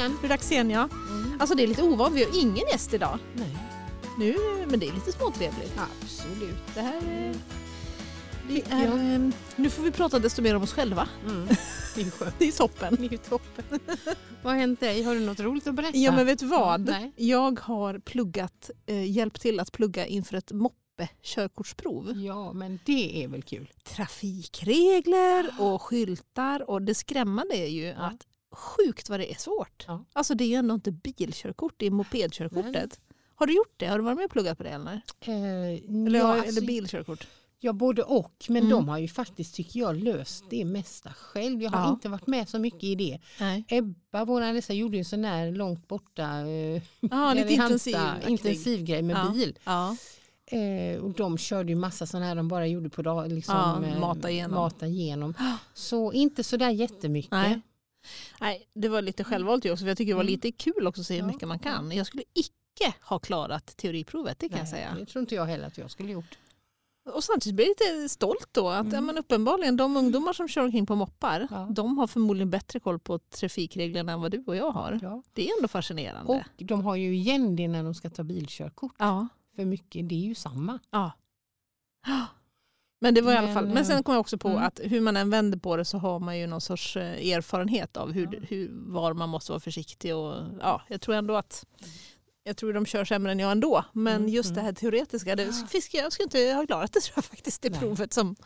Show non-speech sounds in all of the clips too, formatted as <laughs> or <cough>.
igen. Det är dags igen ja. Mm. Alltså det är lite ovant, vi har ingen gäst idag. Nej, Nu, men det är lite småtrevligt. absolut. Det här är... Det är ehm, nu får vi prata desto mer om oss själva. Mm. <laughs> Det är skönt. Det är toppen. Det är toppen. <laughs> Vad har hänt dig? Har du något roligt att berätta? Ja men vet du vad? Nej. Jag har pluggat, eh, hjälpt till att plugga inför ett moppe körkortsprov. Ja, men det är väl kul. Trafikregler <gasps> och skyltar och det skrämmande är ju Ja. att sjukt vad det är svårt. Ja. Alltså det är ju ändå inte bilkörkort, det är mopedkörkortet. Nej. Har du gjort det? Har du varit med och pluggat på det eller? Eh, Eller, ja, alltså, eller bilkörkort? ja, både och. Men Mm. de har ju faktiskt, tycker jag, löst det mesta själv. Jag har Ja. inte varit med så mycket i det. Nej. Ebba, vår Alissa, gjorde ju en sån där långt borta eh, Ja, <laughs> lite intensiv. Intensiv grej med Ja. bil. Ja. Eh, och de körde ju massa sådana här de bara gjorde på dag, liksom, Ja, eh, mata igenom. mata igenom. Så inte så där jättemycket. Nej. Nej, det var lite självvalt ju också för jag tycker det var Mm. lite kul också att se hur mycket man kan. Jag skulle icke ha klarat teoriprovet, det kan jag Nej, säga. Det tror inte jag heller att jag skulle gjort. Och samtidigt blir jag lite stolt då att Mm. ja, men uppenbarligen de ungdomar som kör omkring på moppar Ja. de har förmodligen bättre koll på trafikreglerna än vad du och jag har. Ja. Det är ändå fascinerande. Och de har ju igen det när de ska ta bilkörkort. ja. För mycket, det är ju samma. ja. Men det var i alla fall. Men sen kom jag också på mm. att hur man än vänder på det så har man ju någon sorts eh, erfarenhet av hur, hur, var man måste vara försiktig. Och, ja, jag tror ändå att jag tror de kör sämre än jag ändå. Men Mm, just mm. det här teoretiska, det, fisk, jag skulle inte ha klarat det tror jag faktiskt, det Nej. provet som...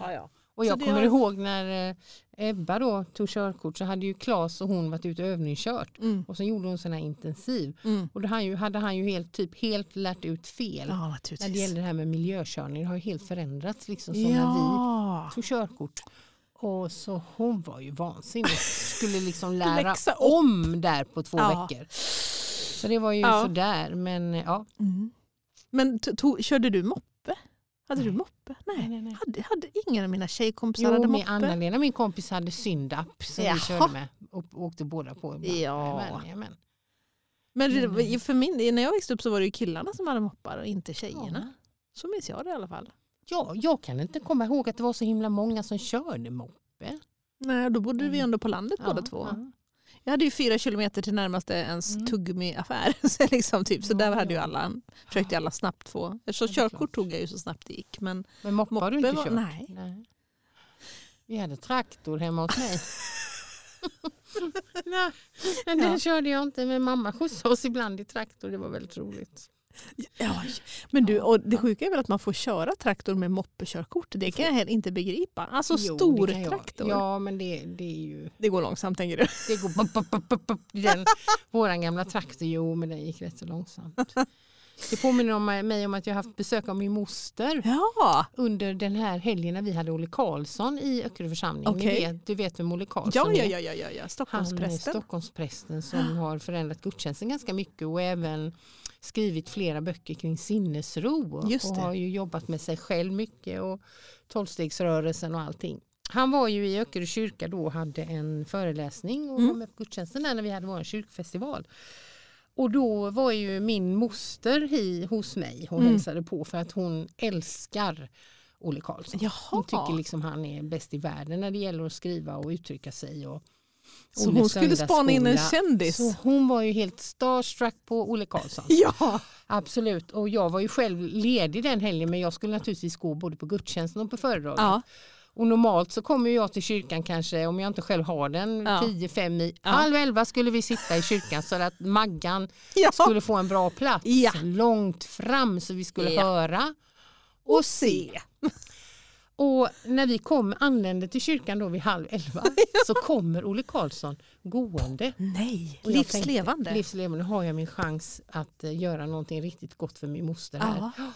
Ja, ja. Och jag kommer ihåg när eh, Ebba då tog körkort så hade ju Claes och hon varit ute och övningskört. Mm. Och sen gjorde hon sån här intensiv. Mm. Och då hade, ju, hade han ju helt, typ, helt lärt ut fel. Ja, När det gäller det här med miljökörning. Det har ju helt förändrats liksom som när vi ja. tog körkort. Och så hon var ju vansinnig. <laughs> Skulle liksom lära om där på två Ja. veckor. Så det var ju Ja. sådär. Men ja. Mm. Men körde du moppe? Hade du Nej. moppe? Nej. Nej, nej. Hade, hade ingen av mina tjejkompisar Jo, hade moppe? Anna-Lena, min kompis, hade Syndap som Jaha. vi körde med. Och åkte båda på. Ja. Jajamän, jajamän. Men Mm. för min, när jag växte upp så var det ju killarna som hade moppar och inte tjejerna. Ja. Så minns jag det i alla fall. Ja, jag kan inte komma ihåg att det var så himla många som körde moppe. Nej, då bodde vi Mm. ändå på landet båda Ja, två. ja. Jag hade ju fyra kilometer till närmaste ens Mm. tuggummiaffär. <laughs> så liksom typ. så Ja, där hade ju alla, försökte ju alla snabbt få. Så Ja, körkort tog jag ju så snabbt det gick. Men Men moppe har du inte var- kört? nej. Vi hade traktor hemma hos mig. <laughs> Nej, men den Ja. körde jag inte men mamma skjutsade oss ibland i traktor. Det var väldigt roligt. Ja, men du, och det sjuka är väl att man får köra traktor med moppekörkort. Det kan jag heller inte begripa. Alltså Jo, stor traktor. Ja men det, det är ju... Det går långsamt tänker du? Det går bup, bup, bup, bup, bup. Den, våran gamla traktor, jo men den gick rätt så långsamt. Det påminner om mig om att jag haft besök av min moster Ja, under den här helgen när vi hade Olle Karlsson i Öckerö församling. Vet, du vet vem Olle Karlsson ja, ja, ja, ja, ja, ja. Han är Stockholmsprästen. Stockholmsprästen som har förändrat gudstjänsten ganska mycket och även skrivit flera böcker kring sinnesro och har ju jobbat med sig själv mycket och tolvstegsrörelsen och allting. Han var ju i Öckerö kyrka då och hade en föreläsning och Mm. var med på gudstjänsten där när vi hade vår kyrkfestival. Och då var ju min moster hi, hos mig och Mm. hälsade på för att hon älskar Olle Karlsson. Hon Jaha, tycker liksom han är bäst i världen när det gäller att skriva och uttrycka sig. Och så hon skulle spana in en kändis? Så hon var ju helt starstruck på Olle Karlsson. <laughs> Ja, Absolut. Och jag var ju själv ledig den helgen men jag skulle naturligtvis gå både på gudstjänsten och på föredraget. ja. Och normalt så kommer jag till kyrkan kanske, om jag inte själv har den, Ja. 10-5 i. Ja. Halv elva skulle vi sitta i kyrkan så att Maggan <laughs> ja. skulle få en bra plats. Ja. Långt fram så vi skulle Ja. höra och se. <laughs> Och när vi kom, anlände till kyrkan då vid halv elva <laughs> så kommer Olle Karlsson gående. Nej, Och livslevande. Tänkte, livslevande, har jag min chans att eh, göra någonting riktigt gott för min moster här. ja.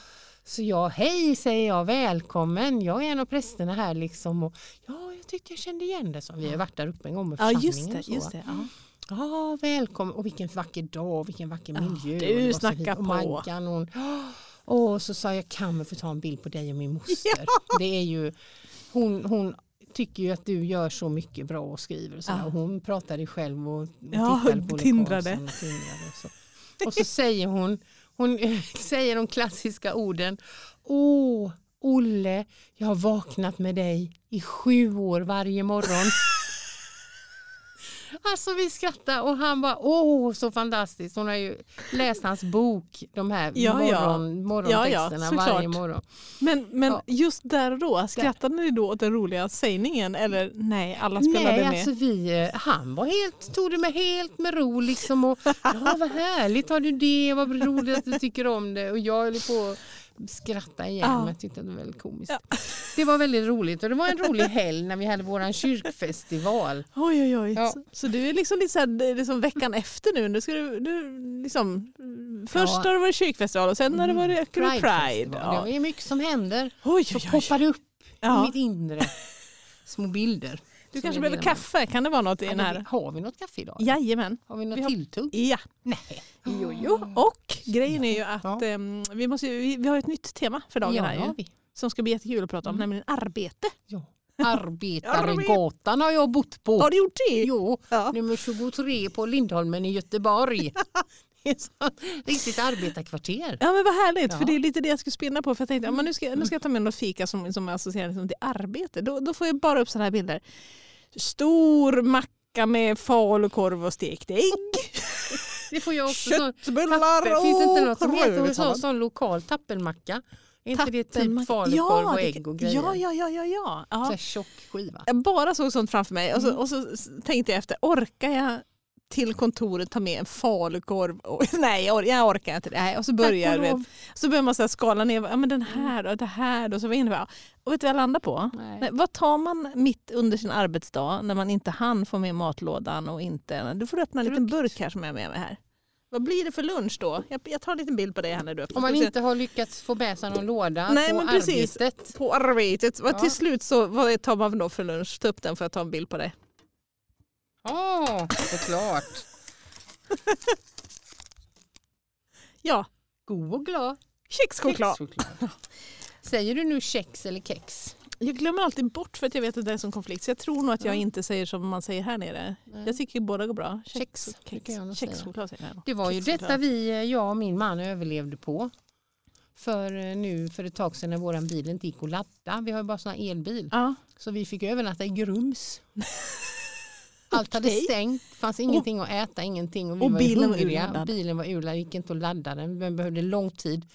Så jag, hej säger jag, välkommen, jag är en av prästerna här liksom. Och, ja, jag tyckte jag kände igen det. Så vi har varit där uppe en gång med ja, församlingen. just det. och så. Just det ja. Ja, välkommen. Och vilken vacker dag, vilken vacker Ja, miljö. du Och var så snackar. Och på. Maggan, hon, och så sa jag, kan vi få ta en bild på dig och min <laughs> moster? Det är ju, hon, hon tycker ju att du gör så mycket bra och skriver. Och, så Ja. och Hon pratade själv och Ja, tittade på tindrade. Och, tindrade och, så. och så säger hon, hon <laughs> säger de klassiska orden. Åh, Olle, jag har vaknat med dig i sju år varje morgon. Alltså vi skrattade och han bara åh så fantastiskt. Hon har ju läst hans bok, de här Ja, ja. morgon, morgontexterna såklart. varje morgon. Men, men Ja. just där och då, skrattade ni då åt den roliga sägningen eller nej, alla spelade Nej, med? alltså vi, eh, han var helt, tog det med helt med ro liksom och ja vad härligt har du det, vad roligt att du tycker om det och jag höll på att skratta igen Ja. jag tyckte det var väldigt komiskt. Ja. Det var väldigt roligt och det var en rolig helg när vi hade våran kyrkfestival. Oj, oj, oj. Ja. Så, så du är liksom, lite så här, liksom veckan efter nu. nu, ska du, du liksom, först Ja. har det varit kyrkfestival och sen har det varit Öckerö Pride. Pridefestival. Ja. Det är mycket som händer. Oj, Så oj, oj. poppar det upp i mitt inre. Små bilder. Du kanske behöver kaffe, kan det vara något i den här? Har vi något kaffe idag? Jajamän. Har vi något Vi har- tilltugg? Ja. Nej. Jo, jo. Och grejen är ju att Ja. ehm, vi, måste, vi, vi har ett nytt tema för dagen Ja, här har vi. som ska bli jättekul att prata om, Mm. nämligen arbete. Ja. <laughs> Arbetaregatan har jag bott på. Har du gjort det? Jo, Ja. nummer 23 på Lindholmen i Göteborg. <laughs> Riktigt arbetarkvarter. Ja men vad härligt, Ja. för det är lite det jag skulle spinna på. För jag tänkte ja, men nu, ska, nu ska jag ta med något fika som, som är associerat liksom till arbete. Då, då får jag bara upp sådana här bilder. Stor macka med falukorv och stekt ägg. <laughs> Det får jag också. Köttbullar tappel. Finns det inte något som heter hos oss sån lokal tappelmacka? Är inte det typ falukorv och det- ägg och grejer? Ja, ja, ja. ja, ja. Så ja. här tjock skiva. Jag bara såg sånt framför mig och så, Mm. och så tänkte jag efter, orkar jag till kontoret ta med en falukorv? Och, <laughs> nej, jag, or- jag orkar inte. Nej, Och så börjar, vet, så börjar man så skala ner, ja, men den här och det här. Och så var inne på, och vet du vad jag landar på? Nej. Vad tar man mitt under sin arbetsdag när man inte hann få med matlådan och inte... Du får öppna en liten burk här som jag har med mig här. Vad blir det för lunch då? Jag, jag tar en liten bild på dig här när du öppnar. Om man inte har lyckats få med sig någon låda Nej, på men precis. arbetet. På arbetet. Ja. Till slut så vad tar man då för lunch? Ta upp den för att ta en bild på dig. Ja, såklart. <laughs> Ja, God och glad. kexchoklad. Kexchoklad. <laughs> Säger du nu kex eller kex? Jag glömmer alltid bort för att jag vet att det är som konflikt. Så jag tror nog att jag Ja. inte säger som man säger här nere. Jag tycker båda går bra. Kex. Kexchoklad säger jag. Det var ju detta vi, eh, jag och min man överlevde på. För eh, nu för ett tag sedan när våran bil inte gick att ladda. Vi har ju bara sån här elbil. Ja. Så vi fick övernatta i Grums. <laughs> Allt hade stängt, fanns ingenting att äta, ingenting. Och vi Och var bilen var hungriga. urladdad. Bilen var urladdad, gick inte att ladda den. Vi behövde lång tid.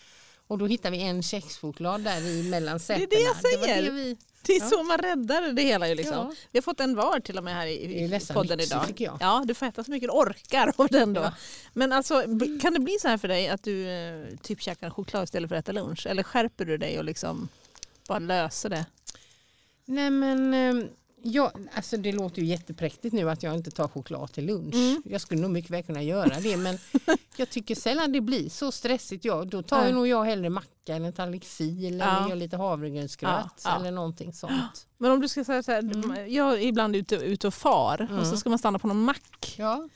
Och då hittade vi en kexchoklad där i mellan är sätena. det jag var säger. det vi, Det är Ja. så man räddar det hela. Ju liksom. Ja. Vi har fått en var till och med här i, Det är i podden idag. jag. Ja, du får äta så mycket du orkar av den då. Ja. Men alltså, kan det bli så här för dig att du eh, typ käkar choklad istället för att äta lunch? Eller skärper du dig och liksom bara löser det? Nej men eh, ja, alltså det låter ju jättepräktigt nu att jag inte tar choklad till lunch. Mm. Jag skulle nog mycket väl kunna göra det men <laughs> jag tycker sällan det blir så stressigt. Ja, då tar ju nog jag hellre macka eller en tallrik fil Ja. eller gör lite havregrynsgröt Ja, ja. eller någonting sånt. Men om du ska säga så här, Mm. jag är ibland ute, ute och far och så Mm. ska man stanna på någon mack Ja,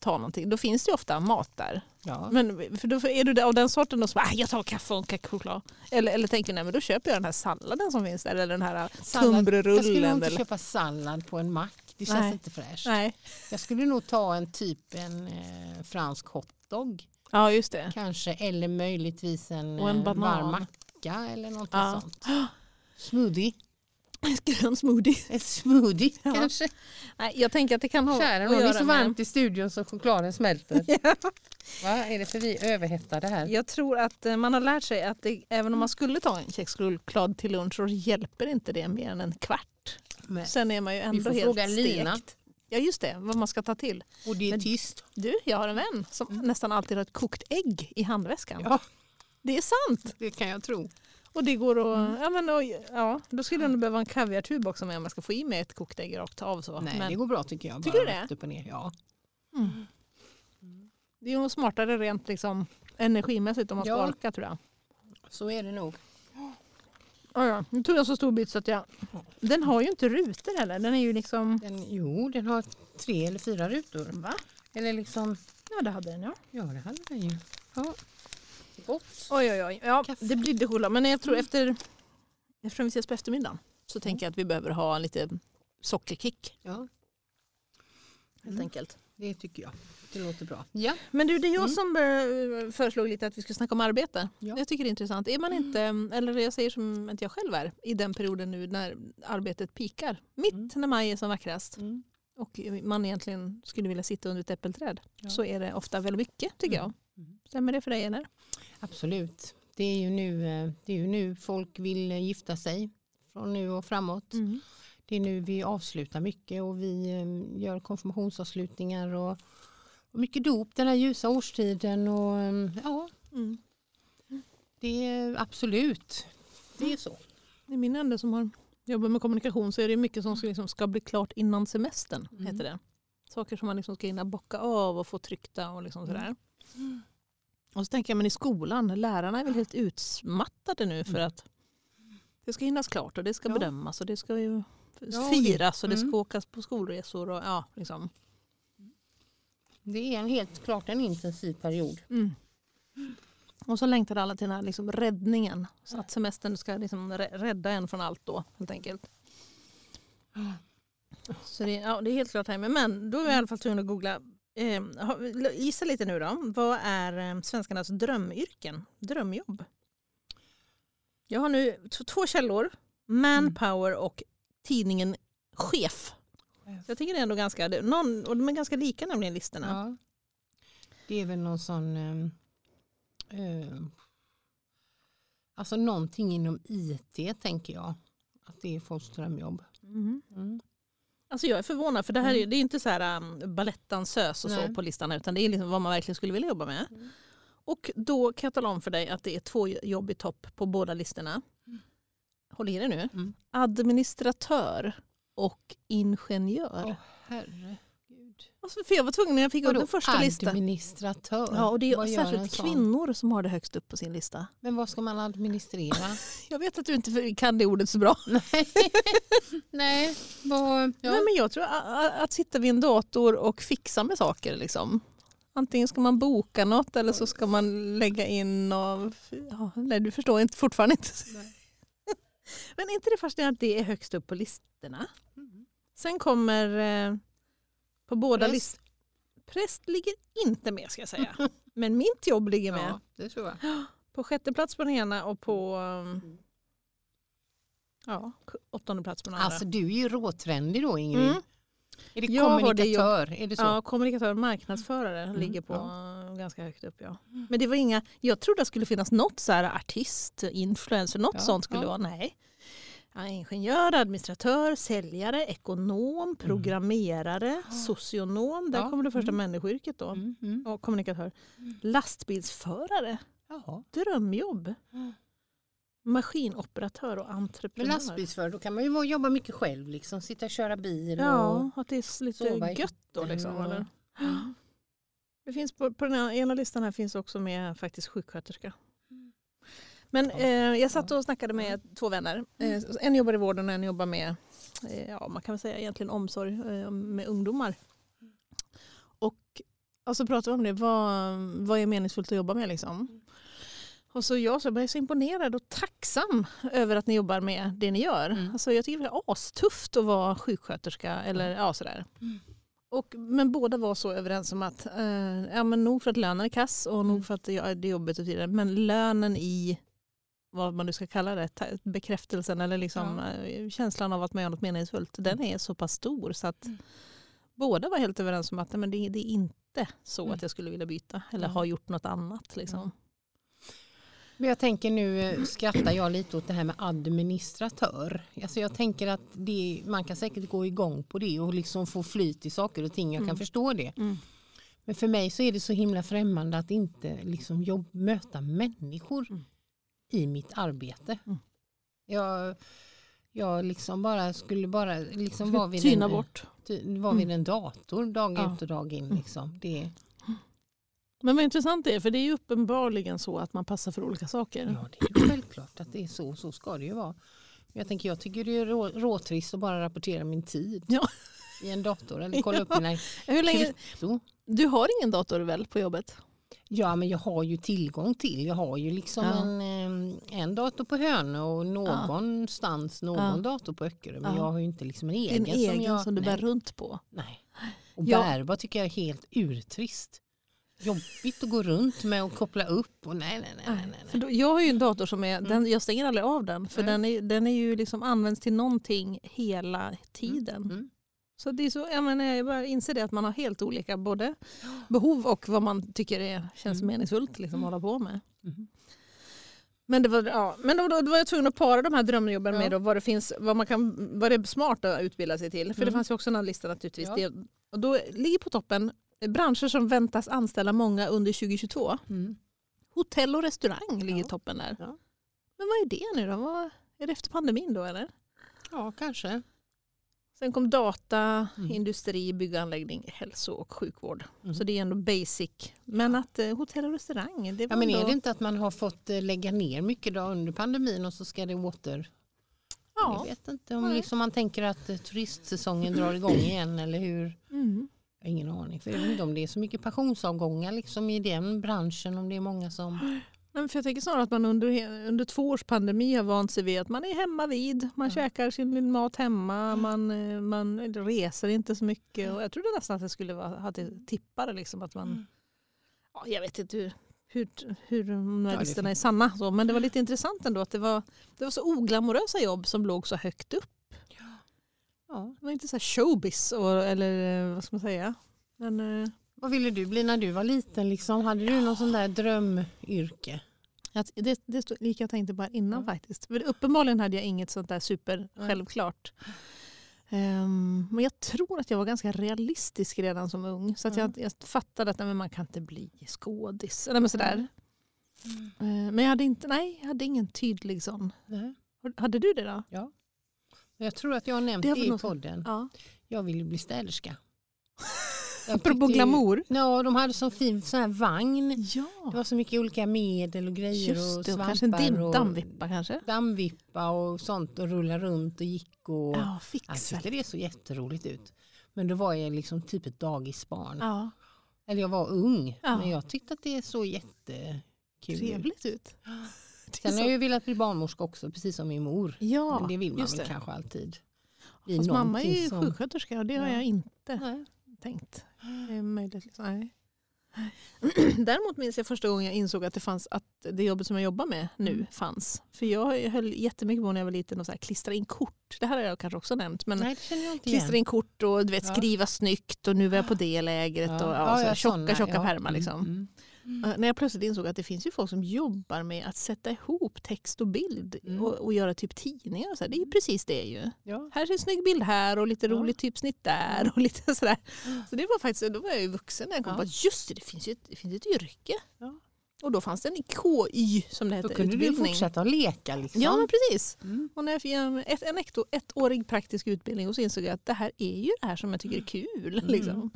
ta någonting. Då finns det ju ofta mat där. ja. Men för då är du av den sorten som "Ah, jag tar kaffe och choklad. Eller, eller tänker nej men då köper jag den här salladen som finns där eller den här Sallad. Jag skulle tunnbrödsrullen. nog inte Eller... köpa sallad på en mack. Det känns Nej. inte fräscht. Nej. Jag skulle nog ta en typ en eh, fransk hotdog Ja just det. kanske eller möjligtvis en, Och en eh, banan. varm macka eller något Ja. sånt. Smoothie. <laughs> Grön smoothie. En smoothie Ja. kanske. Nej, jag tänker att det kan ha Kära nån, det är så med... varmt i studion så chokladen smälter. <laughs> Ja. Va? Är det för vi är överhettade här? Jag tror att eh, man har lärt sig att det, även om man skulle ta en kexchoklad till lunch så hjälper inte det mer än en kvart. Men- Sen är man ju ändå får helt fråga stekt. Lina. Ja just det, vad man ska ta till. Och det är Men- tyst. Du, jag har en vän som nästan alltid har ett kokt ägg i handväskan. Ja, Det är sant. det kan jag tro. Och det går att, ja, men, och, ja, då skulle jag nog behöva en kaviartub också med om jag ska få i mig ett kokt ägg rakt av. Så. Nej, men det går bra tycker jag. Tycker du det? Upp och ner. Ja. mm. Det är nog smartare rent liksom, energimässigt om man ska Ja. orka tror jag. Så är det nog. Ja, ja. Nu tog jag så stor bit så att jag... Den har ju inte rutor heller. Den är ju liksom... Den, jo, den har tre eller fyra rutor. Va? Eller liksom, Ja det hade den ja. ja det hade den ju. Ja. Gott. Oj oj oj. Ja, Kaffe. det blir det choklad. Men jag tror efter... Eftersom vi ses på eftermiddagen så tänker jag att vi behöver ha en lite sockerkick. Ja, Helt Mm. enkelt. det tycker jag. Det låter bra. Ja. Men du, det är jag Mm. som eh, föreslog lite att vi skulle snacka om arbete. Ja. Jag tycker det är intressant. Är man inte, eller jag säger som att jag själv är, i den perioden nu när arbetet pikar. Mitt Mm. när maj är som vackrast. Mm. och man egentligen skulle vilja sitta under ett äppelträd Ja. så är det ofta väldigt mycket tycker jag. Mm. Stämmer det för dig eller? Absolut. Det är, ju nu, eh, det är ju nu folk vill eh, gifta sig. Från nu och framåt. Det är nu vi avslutar mycket och vi eh, gör konfirmationsavslutningar och, och mycket dop den här ljusa årstiden. Och, ja, Mm. det är absolut. Det är så. I min ände som har jobbat med kommunikation så är det mycket som ska, liksom, ska bli klart innan semestern. Mm. Heter det. Saker som man liksom ska hinna bocka av och få tryckta och liksom sådär. Mm. Och så tänker jag men i skolan, lärarna är väl helt utsmattade nu för Mm. att det ska hinnas klart och det ska Ja. bedömas och det ska ju firas och det mm. ska åkas på skolresor. Och, ja, liksom. Det är en helt klart en intensiv period. Mm. Och så längtar alla till den här liksom räddningen. Så att semestern ska liksom rä- rädda en från allt då helt enkelt. Så det, ja, det är helt klart här. Men, men då är vi i alla fall tvungna att googla. Eh, gissa lite nu då. Vad är eh, svenskarnas drömyrken? Drömjobb? Jag har nu två källor. Manpower och tidningen Chef. Jag tycker det är ändå ganska, någon, och de är ganska lika nämligen listorna. Ja. Det är väl någon sån... Eh, alltså någonting inom IT tänker jag. Att det är folks drömjobb. Mhm. Mm. Alltså jag är förvånad för det här är, det är inte så här um, balettdansös och så Nej. på listan utan det är liksom vad man verkligen skulle vilja jobba med. Mm. Och då kan jag tala om för dig att det är två jobb i topp på båda listorna. Håll i dig nu. Mm. Administratör och ingenjör. Åh, herregud. Alltså, för jag var tvungen när jag fick upp den första listan. administratör? Ja, och det är Vad särskilt kvinnor som har det högst upp på sin lista. Men vad ska man administrera? <laughs> Jag vet att du inte kan det ordet så bra. <laughs> Nej. Nej, vad... Ja. Nej, men jag tror att, att sitta vid en dator och fixa med saker. Liksom. Antingen ska man boka något eller så ska man lägga in och... Ja, nej, du förstår inte, fortfarande inte. Nej. <laughs> Men är inte det fascinerande att det är högst upp på listorna? Mm. Sen kommer eh, på båda Präst. listorna... Präst ligger inte med ska jag säga. <laughs> Men mitt jobb ligger med. Ja, det tror jag. <gasps> På sjätte plats på den ena och på um, Mm. ja, k- åttonde plats på den andra. Alltså du är ju råtrendig då Ingrid. Mm. Är det Jag har det kommunikatör? Är det så? Ja, kommunikatör marknadsförare Mm, ligger på ja. ganska högt upp. Ja. Men det var inga, jag trodde det skulle finnas något så här artist, influencer, något Ja, sånt skulle ja. vara. Nej. Ja, ingenjör, administratör, säljare, ekonom, programmerare, Ja. socionom. Där Ja, kommer det första mm. människoyrket då. Mm, mm. Och kommunikatör. Mm. Lastbilsförare, Jaha. drömjobb. Mm. Maskinoperatör och Men entreprenör. lastbilsförare, då kan man ju jobba mycket själv. Liksom. Sitta och köra bil. Ja, att det är lite sova gött då. Liksom, och- eller? Mm. Det finns på, på den ena listan här finns också med faktiskt sjuksköterska. Mm. Men eh, jag satt och snackade med två vänner. Eh, en jobbar i vården och en jobbar med eh, ja, man kan väl säga egentligen omsorg eh, med ungdomar. Och, så pratade vi om det, vad, vad är meningsfullt att jobba med liksom? Och så jag så blev jag så imponerad och tacksam över att ni jobbar med det ni gör. Mm. Alltså jag tycker det är astufft att vara sjuksköterska eller ja, sådär. Mm. Och, men båda var så överens om att eh, ja, men nog för att lönen är kass och Mm. nog för att det är det är jobbigt och vidare. Men lönen i vad man nu ska kalla det, bekräftelsen eller liksom, eh, känslan av att man gör något meningsfullt, den är så pass stor så att Mm. båda var helt överens om att nej, men det, det är inte så Mm. att jag skulle vilja byta eller Mm. ha gjort något annat. Liksom. Men jag tänker nu eh, skrattar jag lite åt det här med administratör. Alltså jag tänker att det, man kan säkert gå igång på det och liksom få flyt i saker och ting. Jag kan Mm. förstå det. Mm. Men för mig så är det så himla främmande att inte liksom jobb, möta människor Mm. I mitt arbete. Mm. Jag, jag liksom bara skulle bara liksom vara vid, Tyna en, bort. ty, vara vid Mm. en dator dag Ja. ut och dag in. Mm. Liksom. Det, Men vad intressant det är, för det är ju uppenbarligen så att man passar för olika saker. ja, det är ju självklart att det är så. Så ska det ju vara. Men jag, tänker, jag tycker det är rå, råtrist att bara rapportera min tid Ja. i en dator eller <laughs> kolla upp mina Hur länge, du har ingen dator väl på jobbet? Ja men jag har ju tillgång till, jag har ju liksom Ja. en, en dator på Hönö och någonstans någon Ja. dator på Öckerö. Men Ja. jag har ju inte liksom en egen, egen som, jag, som du nej, bär runt på. nej. Och Ja. bärbar tycker jag är helt urtrist. Jobbigt att gå runt med och koppla upp. Och nej, nej, nej. nej, nej, då, jag har ju en dator som är, Mm. den, jag stänger aldrig av den för Nej. den, är, den är ju liksom används till någonting hela tiden. Mm. Så det är så, jag, menar, jag bara inser det att man har helt olika både behov och vad man tycker är, känns Mm. meningsfullt liksom, att hålla på med. Mhm. Men, det var, ja, men då, då, var jag tvungen att para de här drömjobben Ja. med då, vad, det finns, vad, man kan, vad det är smart att utbilda sig till. För det Mm. fanns ju också en annan lista naturligtvis. Ja. Det, och då ligger på toppen eh, branscher som väntas anställa många under 2022. Mm. Hotell och restaurang ligger i toppen där. Men vad är det nu då? Vad, är det efter pandemin då eller? Ja, kanske. Sen kom data, Mm. industri, bygganläggning, hälso och sjukvård. Mm. Så det är ändå basic. Men att eh, hotell och restaurang, det var Ja, men är ändå... det inte att man har fått eh, lägga ner mycket då under pandemin och så ska det åter... Ja. Jag vet inte om liksom man tänker att eh, turistsäsongen drar igång <clears throat> igen eller hur. Mm. Jag har ingen aning. För jag vet inte om det är så mycket pensionsavgångar liksom i den branschen. Om det är många som... <clears throat> Nej, för jag tänker snarare att man under, under två års pandemi har vant sig vid att man är hemma vid. Man Ja. käkar sin mat hemma, man, eh, man reser inte så mycket. Och jag trodde nästan att det skulle vara att det tippade. Liksom, att man, Mm. ja, jag vet inte hur, hur, hur de här Ja, listorna är sanna. Så, men det var lite intressant ändå att det var, det var så oglamorösa jobb som låg så högt upp. Ja. Det var inte så här showbiz och, eller eh, vad ska man säga. Men, eh, Vad ville du bli när du var liten? Liksom? Hade du någon sån där drömyrke? Att det, det gick jag och tänkte här innan Ja. faktiskt. För uppenbarligen hade jag inget sånt där super självklart. Ehm, men jag tror att jag var ganska realistisk redan som ung. Så att Ja. jag, jag fattade att nej, man kan inte bli skådis. Eller men sådär. Mm. Ehm, men jag hade, inte, nej, jag hade ingen tydlig sån. Nej. Hade du det då? Jag tror att jag har nämnt Det det, i podden. Ja. Jag ville bli städerska. Jag Apropå glamour. Ja, de hade så fin sån här vagn. Det Ja, var så mycket olika medel och grejer just och det. Och svampar. kanske en dim, och dammvippa kanske? dammvippa och sånt och rulla runt och gick. Och, Ja, jag fixa. tyckte det såg jätteroligt ut. Men då var jag liksom typ ett dagisbarn. Ja, Eller jag var ung. Ja. Men jag tyckte att det såg jättekul ut. trevligt ut. <gasps> Det är Sen har jag ju velat bli barnmorska också, precis som min mor. Ja, Men det vill man väl det. kanske alltid. Fast mamma är ju som- sjuksköterska och det har Ja. jag inte. Nej. Tänkt. Det är möjligt. Liksom. Nej. <clears throat> Däremot minns jag första gången jag insåg att det, fanns, att det jobbet som jag jobbar med nu Mm. fanns. För jag höll jättemycket på när jag var liten och så här, klistra in kort. Det här har jag kanske också nämnt. Men Nej, klistra igen. in kort och du vet, Ja. skriva snyggt och nu är jag på det lägret. Och, ja, så här, tjocka, tjocka ja. pärmar. Mm, Liksom. Mm. Eh, När jag plötsligt insåg att det finns ju folk som jobbar med att sätta ihop text och bild Mm. och, och göra typ tidningar. Och så här. Det är ju precis det ju. Ja. Här är en snygg bild här och lite Ja. roligt typsnitt där. Och lite sådär. Så det var faktiskt, då var jag ju vuxen när jag kom Ja. på att just det, det finns ju ett, det finns ett yrke. Ja. Och då fanns det en KY som det Då hette, kunde du utbildning. fortsätta att leka. Liksom. Ja men precis. Mm. Och när jag fick en, en ett, ettårig praktisk utbildning och så insåg jag att det här är ju det här som jag tycker är kul. Mm. Liksom.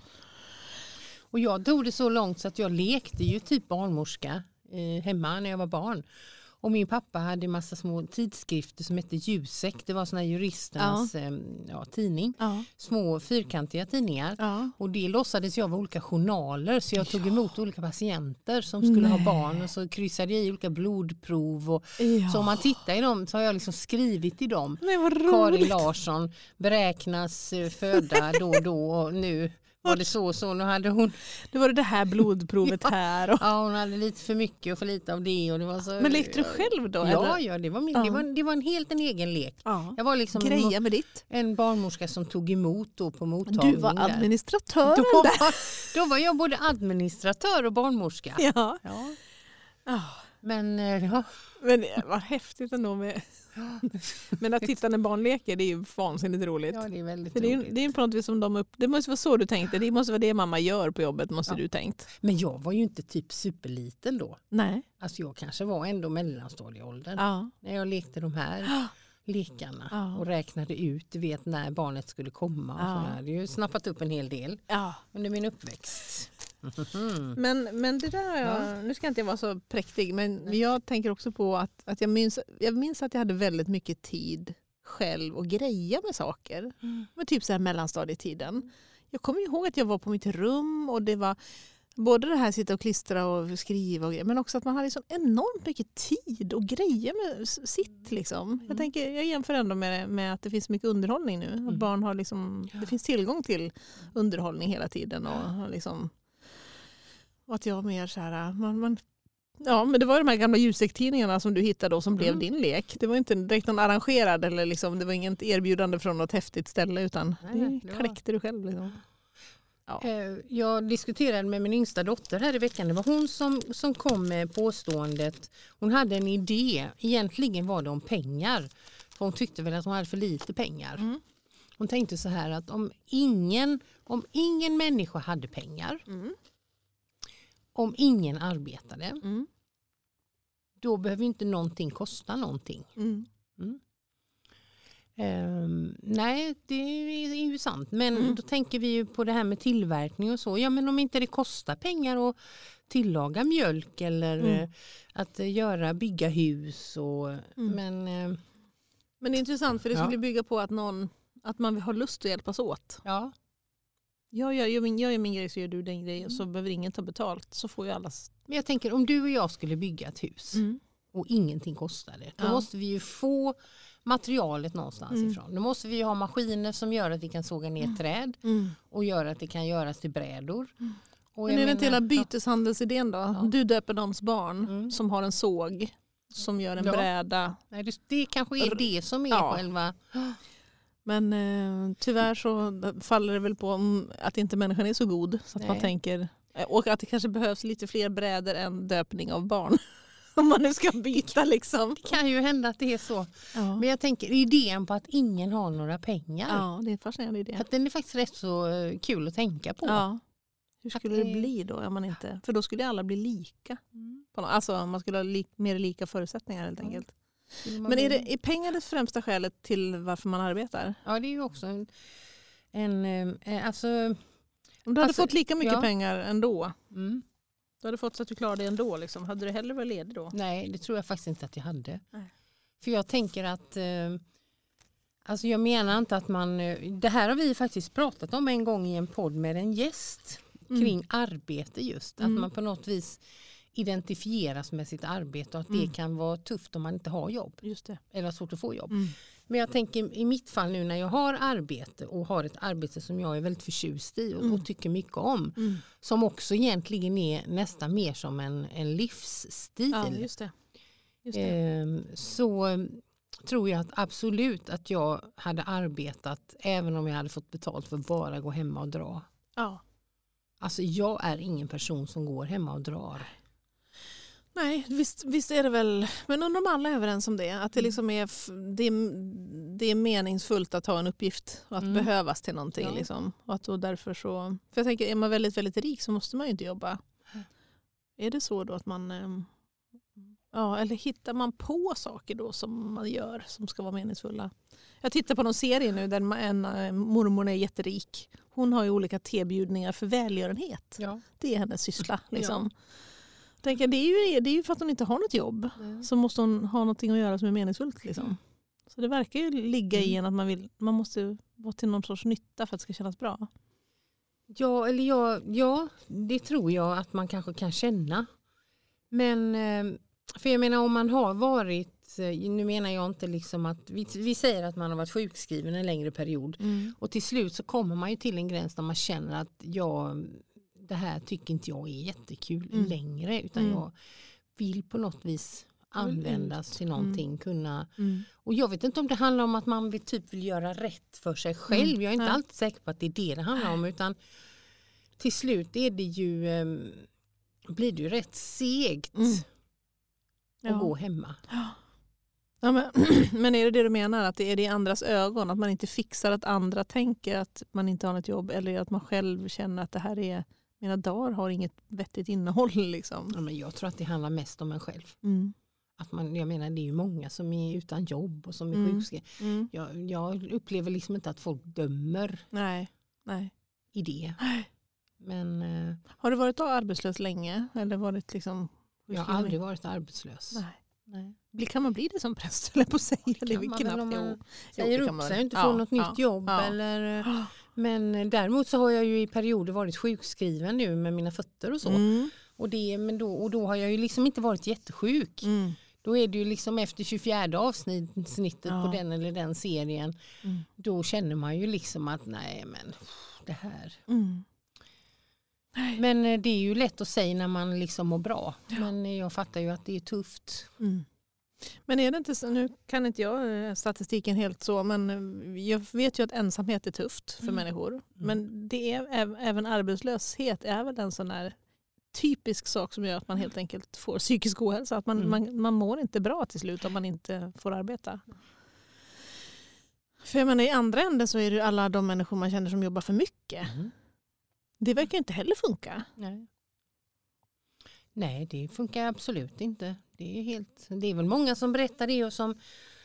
Och jag tog det så långt så att jag lekte ju typ barnmorska eh, hemma när jag var barn. Och min pappa hade massa små tidskrifter som hette Jusek. Det var såna här juristernas eh, ja, tidning. Ja. Små fyrkantiga tidningar. Ja. Och det låtsades jag vara olika journaler så jag tog emot olika patienter som skulle ha Nej. barn och så kryssade jag i olika blodprov. Och, Ja. Så om man tittar i dem så har jag liksom skrivit i dem. Nej, Karin. Larsson beräknas eh, föda då och då och nu var det så och så. Nu hade hon, Det var det här blodprovet <laughs> Ja. här. Och... ja, hon hade lite för mycket och för lite av det. Och det var så, Men lekte du själv då? Ja, eller? ja det, var min, Ja. det, var, det var en helt en egen lek. ja. Jag var liksom en, Greja med ditt. en barnmorska som tog emot då på mottagning. Du var där. administratören Då var, då var jag både administratör och barnmorska. Ja. Ja. Ja. Men eh, ja, Men det var häftigt ändå med... Men att titta när barn leker det är ju vansinnigt roligt. ja, det är väldigt För det, är, roligt. det är på något vis som de upp... Det måste vara så du tänkte. Det måste vara det mamma gör på jobbet måste Ja. du tänkt. Men jag var ju inte typ superliten då. Nej. Alltså jag kanske var ändå mellanstadieåldern Ja. när jag lekte de här lekarna Ja. och räknade ut du vet, när barnet skulle komma. Ja. så. Jag hade ju snappat upp en hel del ja. under min uppväxt. Men, men det där, jag, nu ska inte jag vara så präktig, men jag tänker också på att, att jag, minns, jag minns att jag hade väldigt mycket tid själv och greja med saker. Men typ så här mellanstadietiden. Jag kommer ihåg att jag var på mitt rum och det var både det här sitta och klistra och skriva och grejer, men också att man hade så enormt mycket tid och greja med sitt. Liksom. Jag, tänker, jag jämför ändå med, med att det finns mycket underhållning nu. Att Mm. barn har liksom, Ja. Det finns tillgång till underhållning hela tiden. Och, liksom, och att jag mer så här, man, man Ja, men det var de här gamla Jusek-tidningarna som du hittade då som blev Mm. din lek. Det var inte direkt någon arrangerad eller liksom, det var inget erbjudande från något häftigt ställe utan Nej, det det var- kläckte du själv. Liksom. Ja. Eh, Jag diskuterade med min yngsta dotter här i veckan. Det var hon som, som kom med påståendet. Hon hade en idé. Egentligen var det om pengar. För hon tyckte väl att hon hade för lite pengar. Mm. Hon tänkte så här att om ingen, om ingen människa hade pengar, Mm. Om ingen arbetade, Mm. då behöver inte någonting kosta någonting. Mm. Ehm, nej, det är ju sant. Men Mm. då tänker vi ju på det här med tillverkning och så. Ja, men om inte det kostar pengar att tillaga mjölk eller Mm. eh, att göra, bygga hus. Och, Men eh, Men det är intressant för det Ja. skulle bygga på att, någon, att man har lust att hjälpas åt. ja, Jag gör, jag, min, jag gör min grej så gör du din grej och så behöver ingen ta betalt. Så får ju alla... men jag tänker om du och jag skulle bygga ett hus Mm. och ingenting kostar det. Då Ja. måste vi ju få materialet någonstans Mm. ifrån. Då måste vi ju ha maskiner som gör att vi kan såga ner träd och gör att det kan göras till brädor. Och Men är det inte hela byteshandelsidén då? Ja. Du döper någons barn Mm. som har en såg som gör en Ja. bräda. Nej, det, det kanske är det som är Ja. själva... Men eh, tyvärr så faller det väl på att inte människan är så god. Så att man tänker, eh, och att det kanske behövs lite fler brädor än döpning av barn. <laughs> om man nu ska byta liksom. Det kan ju hända att det är så. Ja, Men jag tänker idén på att ingen har några pengar. ja det är en fascinerande idé. Att den är faktiskt rätt så eh, kul att tänka på. Ja. Hur skulle det det- bli då? Om man inte, för då skulle alla bli lika. Mm. Alltså man skulle ha lik, mer lika förutsättningar helt enkelt. Man Men är, det, är pengar det främsta skälet till varför man arbetar? Ja det är ju också en... en eh, alltså, Om du hade Alltså, fått lika mycket ja. pengar ändå, mm, du hade fått så att du klarade dig ändå. Liksom. Hade du hellre varit ledig då? nej det tror jag faktiskt inte att jag hade. Nej. För jag tänker att... Eh, alltså jag menar inte att man... eh, Det här har vi faktiskt pratat om en gång i en podd med en gäst. kring arbete just. Att Mm. man på något vis identifieras med sitt arbete och att Mm. det kan vara tufft om man inte har jobb Just det. eller har svårt att få jobb. Mm. Men jag tänker i mitt fall nu när jag har arbete och har ett arbete som jag är väldigt förtjust i och, Mm. och tycker mycket om. Mm. Som också egentligen är nästan mer som en, en livsstil. Ja, just det. Just det. Ehm, så eh, tror jag att absolut att jag hade arbetat även om jag hade fått betalt för att bara gå hemma och dra. Ja. Alltså jag är ingen person som går hemma och drar. Nej, visst, visst är det väl, men undrar om alla är överens om det. Att det, Mm. liksom är, det, det är meningsfullt att ha en uppgift och att Mm. behövas till någonting. Ja. Liksom. Och att då därför så, för jag tänker, är man väldigt, väldigt rik så måste man ju inte jobba. Är det så då att man, ehm, ja, eller hittar man på saker då som man gör som ska vara meningsfulla? Jag tittar på någon serie nu där ma- en eh, mormor är jätterik. Hon har ju olika tebjudningar för välgörenhet. Ja. Det är hennes syssla. Liksom. Tänker, det, är ju, det är ju för att hon inte har något jobb. Så måste hon ha någonting att göra som är meningsfullt. Liksom. Mm. Så det verkar ju ligga i Mm. en att man, vill, man måste vara till någon sorts nytta för att det ska kännas bra. Ja, eller ja, ja, det tror jag att man kanske kan känna. Men eh, för jag menar om man har varit, eh, nu menar jag inte liksom att, vi, vi säger att man har varit sjukskriven en längre period och till slut så kommer man ju till en gräns där man känner att jag, det här tycker inte jag är jättekul Mm. längre utan Mm. jag vill på något vis användas till någonting. Kunna, Mm. och jag vet inte om det handlar om att man vill, typ vill göra rätt för sig själv. Mm. Jag är inte Nej. alltid säker på att det är det det handlar om. Utan till slut är det ju, eh, blir det ju rätt segt Mm. att gå hemma. Ja, men, <clears throat> men är det det du menar? Att det är det i andras ögon? Att man inte fixar att andra tänker att man inte har något jobb? Eller att man själv känner att det här är, mina dagar har inget vettigt innehåll? Liksom. Ja, men jag tror att det handlar mest om en själv. Mm. Att man, jag menar, det är ju många som är utan jobb och som är Mm. sjukskrivna. Mm. Jag, jag upplever liksom inte att folk dömer Nej. Nej. i det. Men eh, Har du varit arbetslös länge? Eller varit liksom jag har aldrig varit arbetslös. Nej. Nej. Kan man bli det som präst? <laughs> Eller på säga. Det kan man knappt. väl om man Jo. säger upp man sig och inte Ja, får något ja, nytt jobb. ja. Eller, <gasps> men däremot så har jag ju i perioder varit sjukskriven nu med mina fötter och så. Mm. Och, det, men då, och då har jag ju liksom inte varit jättesjuk. Mm. Då är det ju liksom efter 24 avsnittet Ja. på den eller den serien. Mm. Då känner man ju liksom att nej men det här. Mm. Men eh, det är ju lätt att säga när man liksom mår bra. Men jag fattar ju att det är tufft. Mm. Men är det inte så, nu kan inte jag eh, statistiken helt så, men eh, jag vet ju att ensamhet är tufft för Mm. människor. Men det är, äv- även arbetslöshet är väl en sån där typisk sak som gör att man helt enkelt får psykisk ohälsa. Att man, Mm. man, man mår inte bra till slut om man inte får arbeta. För jag menar, i andra änden så är det ju alla de människor man känner som jobbar för mycket. Det verkar inte heller funka. Nej. Nej, det funkar absolut inte. Det är, helt, det är väl många som berättar det och som,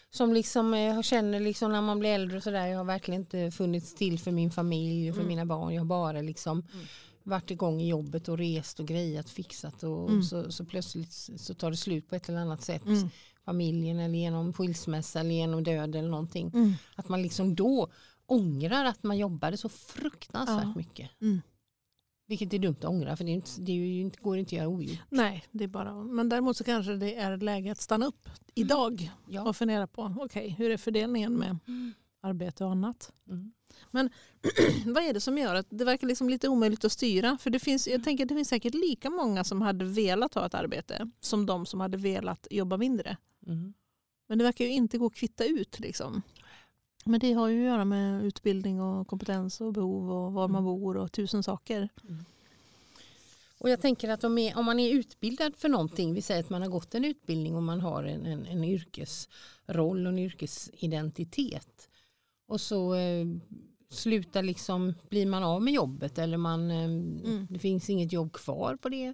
som liksom, eh, känner liksom när man blir äldre och sådär. Jag har verkligen inte funnits till för min familj och för Mm. mina barn. Jag har bara liksom Mm. varit igång i jobbet och rest och grejat, fixat och Mm. så, så plötsligt så tar det slut på ett eller annat sätt. Mm. Familjen eller genom skilsmässa eller genom död eller någonting. Mm. Att man liksom då ångrar att man jobbade så fruktansvärt Ja. mycket. Mm. Vilket är dumt att ångra för det, inte, det inte, går inte att göra ogjort. Nej, det är bara, men däremot så kanske det är läge att stanna upp idag Ja. och fundera på okej, hur är fördelningen med arbete och annat. Mm. <clears throat> Vad är det som gör att det verkar liksom lite omöjligt att styra? För det finns, Mm. jag tänker att det finns säkert lika många som hade velat ha ett arbete som de som hade velat jobba mindre. Mm. Men det verkar ju inte gå att kvitta ut. Liksom. Men det har ju att göra med utbildning och kompetens och behov och var man Mm. bor och tusen saker. Och jag tänker att om, är, om man är utbildad för någonting, vi säger att man har gått en utbildning och man har en, en, en yrkesroll och en yrkesidentitet och så eh, slutar liksom, blir man av med jobbet eller man, eh, det finns inget jobb kvar på det.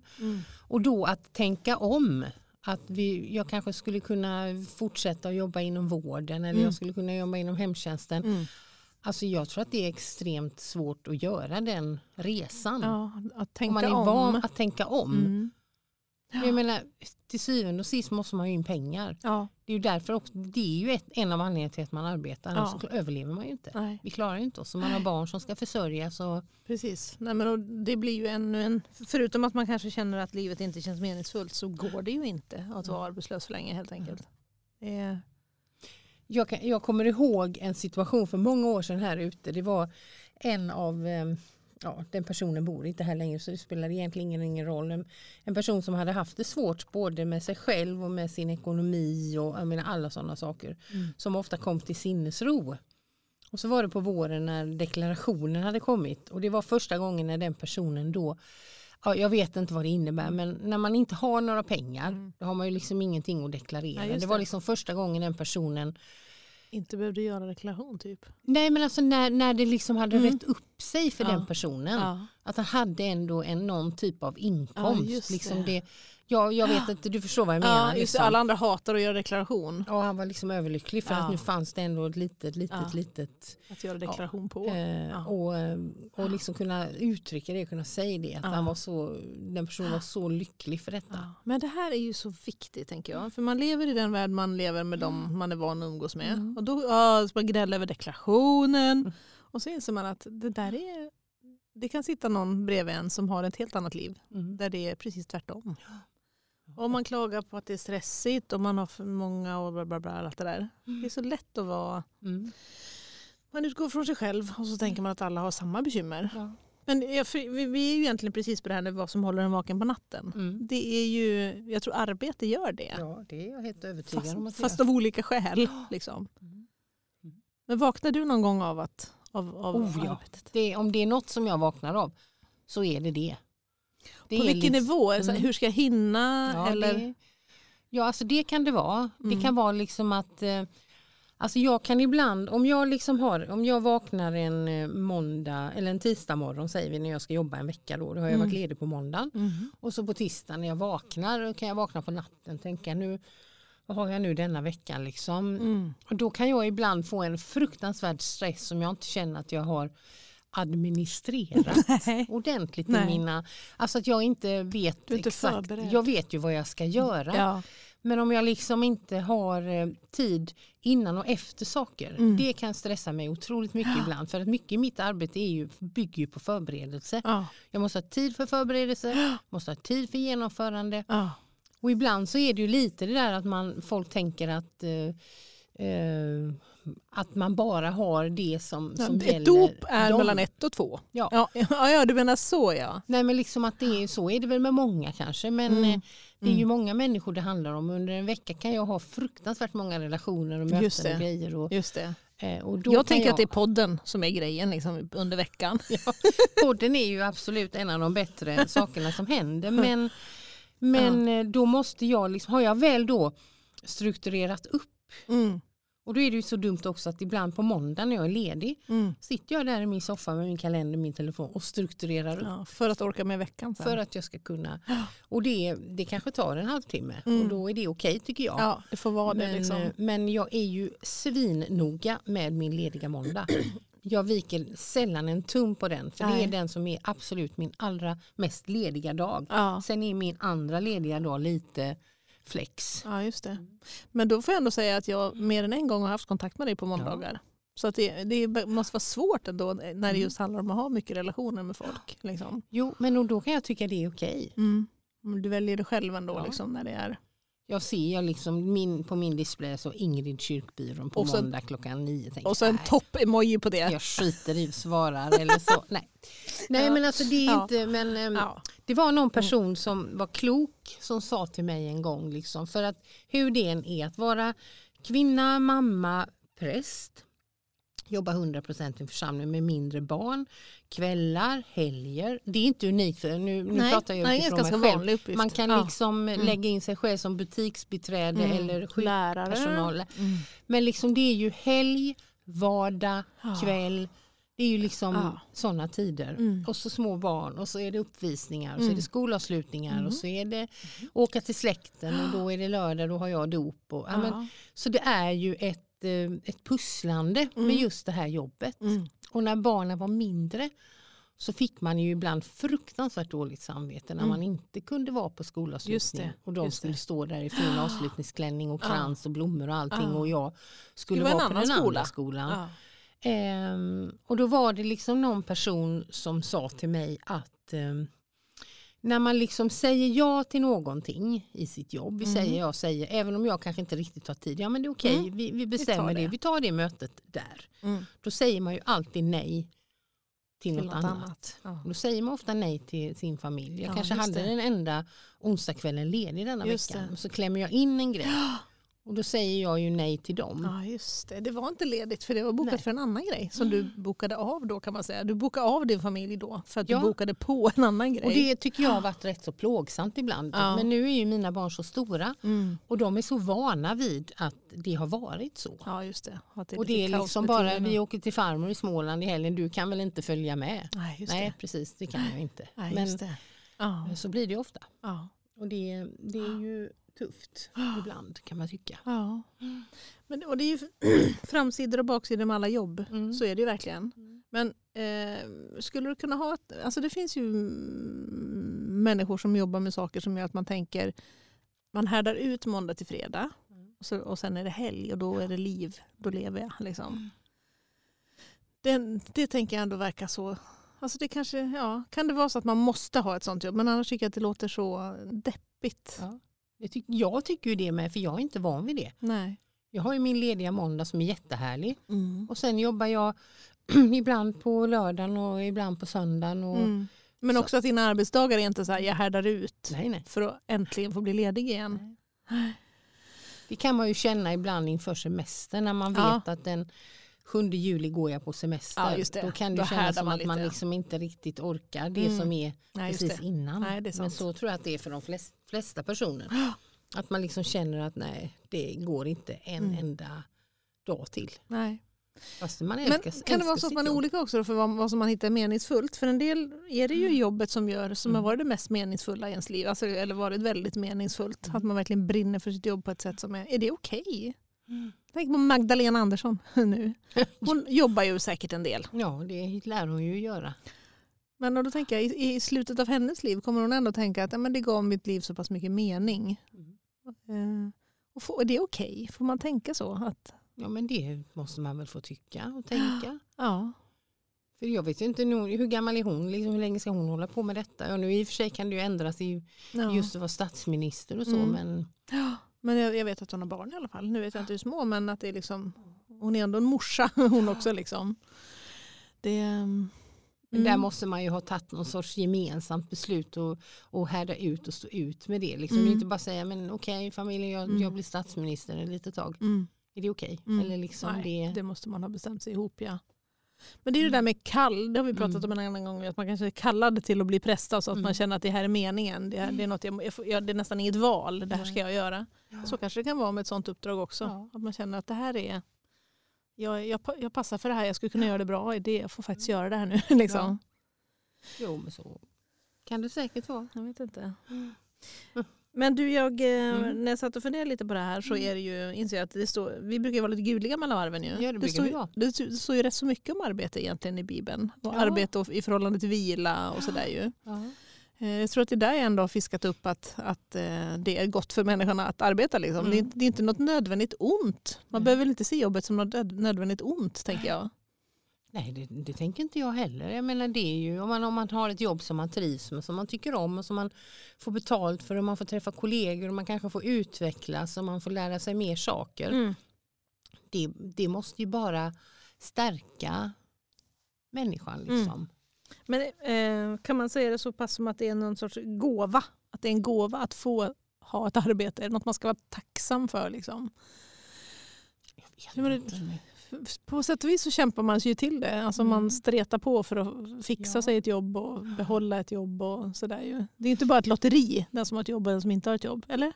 Och då att tänka om. Att vi, jag kanske skulle kunna fortsätta att jobba inom vården eller Mm. jag skulle kunna jobba inom hemtjänsten. Mm. Alltså jag tror att det är extremt svårt att göra den resan. Ja, att om tänka man är om. van att tänka om. Mm. Jag menar, till syvende och sist måste man ju in pengar. Ja, Det är ju därför också, det är ju ett, en av anledningarna till att man arbetar. Ja. Annars så överlever man ju inte. nej. Vi klarar ju inte oss. Om man har barn som ska försörjas. Och, Precis. Nej, men och det blir ju ännu en... Förutom att man kanske känner att livet inte känns meningsfullt så går det ju inte att vara arbetslös för länge helt enkelt. Det är, jag, kan, jag kommer ihåg en situation för många år sedan här ute. Det var en av, eh, ja, den personen bor inte här längre så det spelar egentligen ingen, roll. En, en person som hade haft det svårt både med sig själv och med sin ekonomi och jag menar, alla sådana saker. Mm. Som ofta kom till sinnesro. Och så var det på våren när deklarationen hade kommit och det var första gången när den personen då Ja, jag vet inte vad det innebär men när man inte har några pengar Mm. då har man ju liksom ingenting att deklarera. Ja, just det var det. liksom första gången den personen inte behövde göra deklaration typ. Nej men alltså när, när det liksom hade Mm. rätt upp sig för Ja. den personen. Ja. Att han hade ändå en, någon typ av inkomst. just liksom det. det. Ja, jag vet inte, du förstår vad jag menar. Ja, liksom. alla andra hatar att göra deklaration. Ja, han var liksom överlycklig för Ja. att nu fanns det ändå ett litet, litet, Ja. litet. Att göra deklaration på. Eh, och, eh, och liksom kunna uttrycka det, kunna säga det. Att han var så, den personen var så lycklig för detta. Men det här är ju så viktigt tänker jag. För man lever i den värld man lever med dem man är van att umgås med. Mm. Och då ja, man gnäller över deklarationen. Och så inser man att det där är det kan sitta någon bredvid en som har ett helt annat liv. Mm. Där det är precis tvärtom. Om man klagar på att det är stressigt och man har för många och bla bla bla. Allt det där. Det är så lätt att vara... Mm. Man utgår från sig själv och så tänker man att alla har samma bekymmer. Ja. Men vi, är ju egentligen precis på det här med vad som håller en vaken på natten. Mm. Det är ju, jag tror arbete gör det. ja, det är jag helt övertygad om. Fast, Att fast av olika skäl. Liksom. Mm. Mm. Men vaknar du någon gång av, att, av, av Oh, ja. arbetet? det, om det är något som jag vaknar av så är det det. Det På vilken liksom- nivå? Så här, Mm. hur ska jag hinna? Ja, eller? det, ja alltså det kan det vara. Mm. Det kan vara liksom att eh, Alltså jag kan ibland, om jag liksom har, om jag vaknar en eh, måndag eller en tisdag morgon säger vi när jag ska jobba en vecka då, då har jag Mm. varit ledig på måndagen. Mhm. Och så på tisdag när jag vaknar kan jag vakna på natten och tänka nu, vad har jag nu denna veckan liksom. Mm. Och då kan jag ibland få en fruktansvärd stress som jag inte känner att jag har administrerat Nej. ordentligt Nej. mina, alltså att jag inte vet inte exakt, förberedd. jag vet ju vad jag ska göra. Ja. Men om jag liksom inte har eh, tid innan och efter saker, Mm. det kan stressa mig otroligt mycket ibland. För att mycket i mitt arbete är ju, bygger ju på förberedelse. Ja. Jag måste ha tid för förberedelse, måste ha tid för genomförande. Ja. Och ibland så är det ju lite det där att man, folk tänker att eh, eh, att man bara har det som, Ja, som ett gäller dop är dem. mellan ett och två. Ja. Ja, <laughs> ja, ja, du menar så ja. Nej men liksom att det är så är det väl med många kanske men Mm. eh, det är ju många människor det handlar om. Under en vecka kan jag ha fruktansvärt många relationer och möten och grejer. Och, Just det. eh, och då Jag tänker att det är podden som är grejen liksom, under veckan. <laughs> Podden är ju absolut en av de bättre sakerna som händer men, <laughs> men eh, då måste jag, liksom, har jag väl då strukturerat upp Mm. och då är det ju så dumt också att ibland på måndag när jag är ledig Mm. sitter jag där i min soffa med min kalender, min telefon och strukturerar upp Ja, för att orka med veckan sen. för att jag ska kunna. Och det, det kanske tar en halvtimme Mm. och då är det okej tycker jag. Ja, det får vara det. men, Liksom. eh, men jag är ju svinnoga med min lediga måndag. <clears throat> Jag viker sällan en tum på den för det Nej. är den som är absolut min allra mest lediga dag. Ja. Sen är min andra lediga dag lite flex. ja, just det. Men då får jag ändå säga att jag mer än en gång har haft kontakt med dig på måndagar. Så att det, det måste vara svårt ändå när Mm. det just handlar om att ha mycket relationer med folk. Liksom. Jo men då kan jag tycka det är okej. Mm. Men Du väljer det själv ändå Ja. liksom, när det är. Jag ser jag liksom min, på min display så Ingrid Kyrkbyrån på Och så- måndag klockan nio. Tänker, Och så en topp-emoji på det. Jag skiter i svarar eller så. <laughs> Nej, nej Ja. men alltså det är Ja. inte, men ehm, Ja. det var någon person som var klok som sa till mig en gång, liksom, för att hur det än är att vara kvinna, mamma, präst, jobba 100% i en församling med mindre barn, kvällar, helger. Det är inte unikt, för nu, nu Nej, pratar jag utifrån mig själv. uppgift. Man kan Ja. liksom lägga in sig själv som butiksbiträde Mm. eller sjukpersonal. Mm. Men liksom det är ju helg, vardag, Ja. kväll. Det är ju liksom Ja. sådana tider. Mm. Och så små barn och så är det uppvisningar och så är Mm. det skolavslutningar Mm. och så är det åka till släkten och då är det lördag då har jag dop. Och, ja, men, så det är ju ett, eh, ett pusslande Mm. med just det här jobbet. Mm. Och när barnen var mindre så fick man ju ibland fruktansvärt dåligt samvete när Mm. man inte kunde vara på Just skolavslutning. det, Och de skulle det. stå där i fin avslutningsklänning och Ja. krans och blommor och allting Ja. och jag skulle vara på den skola. andra skolan. Ja. Ehm, och då var det liksom någon person som sa till mig att ehm, när man liksom säger ja till någonting i sitt jobb, vi Mhm. säger jag säger, även om jag kanske inte riktigt har tid, ja men det är okej, Mm. vi, vi bestämmer det. det. vi tar det mötet där. Mm. Då säger man ju alltid nej till, Till något, något annat. annat. Ja. Då säger man ofta nej till sin familj. Jag Ja, kanske hade det. den enda onsdagskvällen ledig denna Just veckan. det. Så klämmer jag in en grej. <gasps> Och då säger jag ju nej till dem. Ja just det, det var inte ledigt för det var bokat Nej. för en annan grej som du bokade av då kan man säga. Du bokade av din familj då för att Ja. du bokade på en annan grej. Och det tycker jag har varit rätt så plågsamt ibland. Ja. Men nu är ju mina barn så stora mm. och de är så vana vid att det har varit så. Ja just det. Det och det är liksom bara, vi åker till farmor i Småland i helgen, du kan väl inte följa med? Nej Nej precis, det kan jag inte. Nej, Men. Ja. så blir det ofta. Ja. Och det, det är ju tufft <gasps> ibland kan man tycka. Ja. Men, och det är ju <clears throat> framsidor och baksidor med alla jobb. Mm. Så är det ju verkligen. Men eh, skulle du kunna ha ett, alltså det finns ju mm, människor som jobbar med saker som gör att man tänker man härdar ut måndag till fredag Mm. och, så, och sen är det helg och då är det liv, då lever jag. Liksom. Mm. Det, det tänker jag ändå verkar så, alltså det kanske, ja, kan det vara så att man måste ha ett sånt jobb men annars tycker jag att det låter så deppigt. Ja. Jag, tyck, jag tycker ju det med för jag är inte van vid det. Nej. Jag har ju min lediga måndag som är jättehärlig Mm. och sen jobbar jag <clears throat> ibland på lördagen och ibland på söndagen. Och, Mm. Men Så. också att dina arbetsdagar är inte så här, jag härdar ut Nej, nej. för att äntligen få bli ledig igen. Det kan man ju känna ibland inför semester när man Ja. vet att den 7 juli går jag på semester. Ja. Då kan det Då kännas som man att man lite. liksom inte riktigt orkar det Mm. som är Nej, precis innan. Nej, Men så tror jag att det är för de flest, flesta personer. Att man liksom känner att nej, det går inte en Mm. enda dag till. Nej. Man Men älskar, kan det vara älskar så att man är olika också för vad, vad som man hittar meningsfullt? För en del är det ju Mm. jobbet som gör som Mm. har varit det mest meningsfulla i ens liv. Alltså, eller varit väldigt meningsfullt. Mm. Att man verkligen brinner för sitt jobb på ett sätt som är, är det okej? Mm. Tänk på Magdalena Andersson <laughs> nu. Hon <laughs> jobbar ju säkert en del. Ja, det lär hon ju göra. Men då tänker jag, i, i slutet av hennes liv kommer hon ändå tänka att ja, men det gav mitt liv så pass mycket mening. Mm. Eh, och få, är det okej? Får man tänka så? Att, Ja, men det måste man väl få tycka och tänka. <gasps> ja. För jag vet ju inte hur gammal är hon, liksom, hur länge ska hon hålla på med detta? Ja, nu i och för sig kan det ju ändras i Ja. just att vara statsminister och så Mm. men <gasps> <gasps> Ja, Men jag, jag vet att hon har barn i alla fall. Nu vet jag inte hur små men att det är liksom, hon är ändå en morsa <laughs> hon också. Liksom. Det, mm. Där måste man ju ha tagit någon sorts gemensamt beslut och, och härda ut och stå ut med det. Liksom. Mm. Inte bara säga men okej okay, familjen jag, Mm. jag blir statsminister ett litet tag. Mm. Är det okej? Mm. Eller liksom Nej, det... det måste man ha bestämt sig ihop ja. Men det är ju Mm. det där med kall, det har vi pratat Mm. om en annan gång, att man kanske är kallad till att bli präst så att Mm. man känner att det här är meningen. Det, är, det, är något jag, jag, det är nästan inget val, det här ska jag göra. Så kanske det kan vara med ett sånt uppdrag också. Att man känner att det här är, jag, jag, jag passar för det här, jag skulle kunna göra det bra det, jag får faktiskt göra det här nu. <laughs> Liksom. Jo men så kan det säkert vara. Jag vet inte. Mm. Men du, jag, eh, Mm. när jag satt och funderade lite på det här så är det ju, inser jag att det står, vi brukar ju vara lite gudliga mellan varven ju. Ja, det brukar står, ju- det, det står ju rätt så mycket om arbete egentligen i Bibeln. Och Ja. Arbete och, i förhållande till vila och sådär ju. Eh, Jag tror att det där jag ändå har fiskat upp att, att eh, det är gott för människorna att arbeta. Liksom. Mm. Det, är, det är inte något nödvändigt ont. Man Nej. behöver inte se jobbet som något nöd- nödvändigt ont tänker jag. Nej det, det tänker inte jag heller. Jag menar det är ju om man, om man har ett jobb som man trivs med, som man tycker om och som man får betalt för och man får träffa kollegor och man kanske får utvecklas och man får lära sig mer saker. Mm. Det, det måste ju bara stärka människan. Liksom. Men eh, kan man säga det så pass som att det är någon sorts gåva? Att det är en gåva att få ha ett arbete? Är det något man ska vara tacksam för? Liksom? Jag vet inte. På sätt och vis så kämpar man sig ju till det. Alltså Mm. Man stretar på för att fixa Ja. sig ett jobb och behålla ett jobb. och sådär ju. Det är inte bara ett lotteri, den som har ett jobb och den som inte har ett jobb. Eller?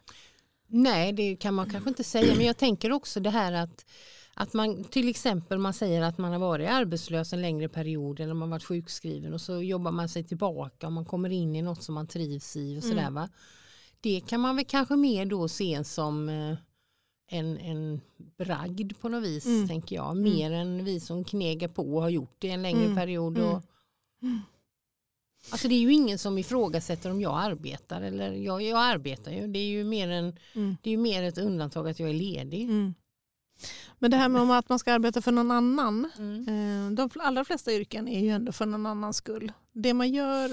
Nej, det kan man kanske inte säga. Men jag tänker också det här att, att man till exempel man säger att man har varit arbetslös en längre period eller man varit sjukskriven och så jobbar man sig tillbaka och man kommer in i något som man trivs i och sådär Mm. va. Det kan man väl kanske mer då se som eh, en, en bragd på något vis Mm. tänker jag. Mer än vi som knegar på och har gjort det en längre Mm. period. Mm. Och, Alltså det är ju ingen som ifrågasätter om jag arbetar eller jag, jag arbetar ju. Det är ju mer en Mm. det är ju mer ett undantag att jag är ledig. Mm. Men det här med att man ska arbeta för någon annan. Mm. eh, De allra flesta yrken är ju ändå för någon annans skull. Det man gör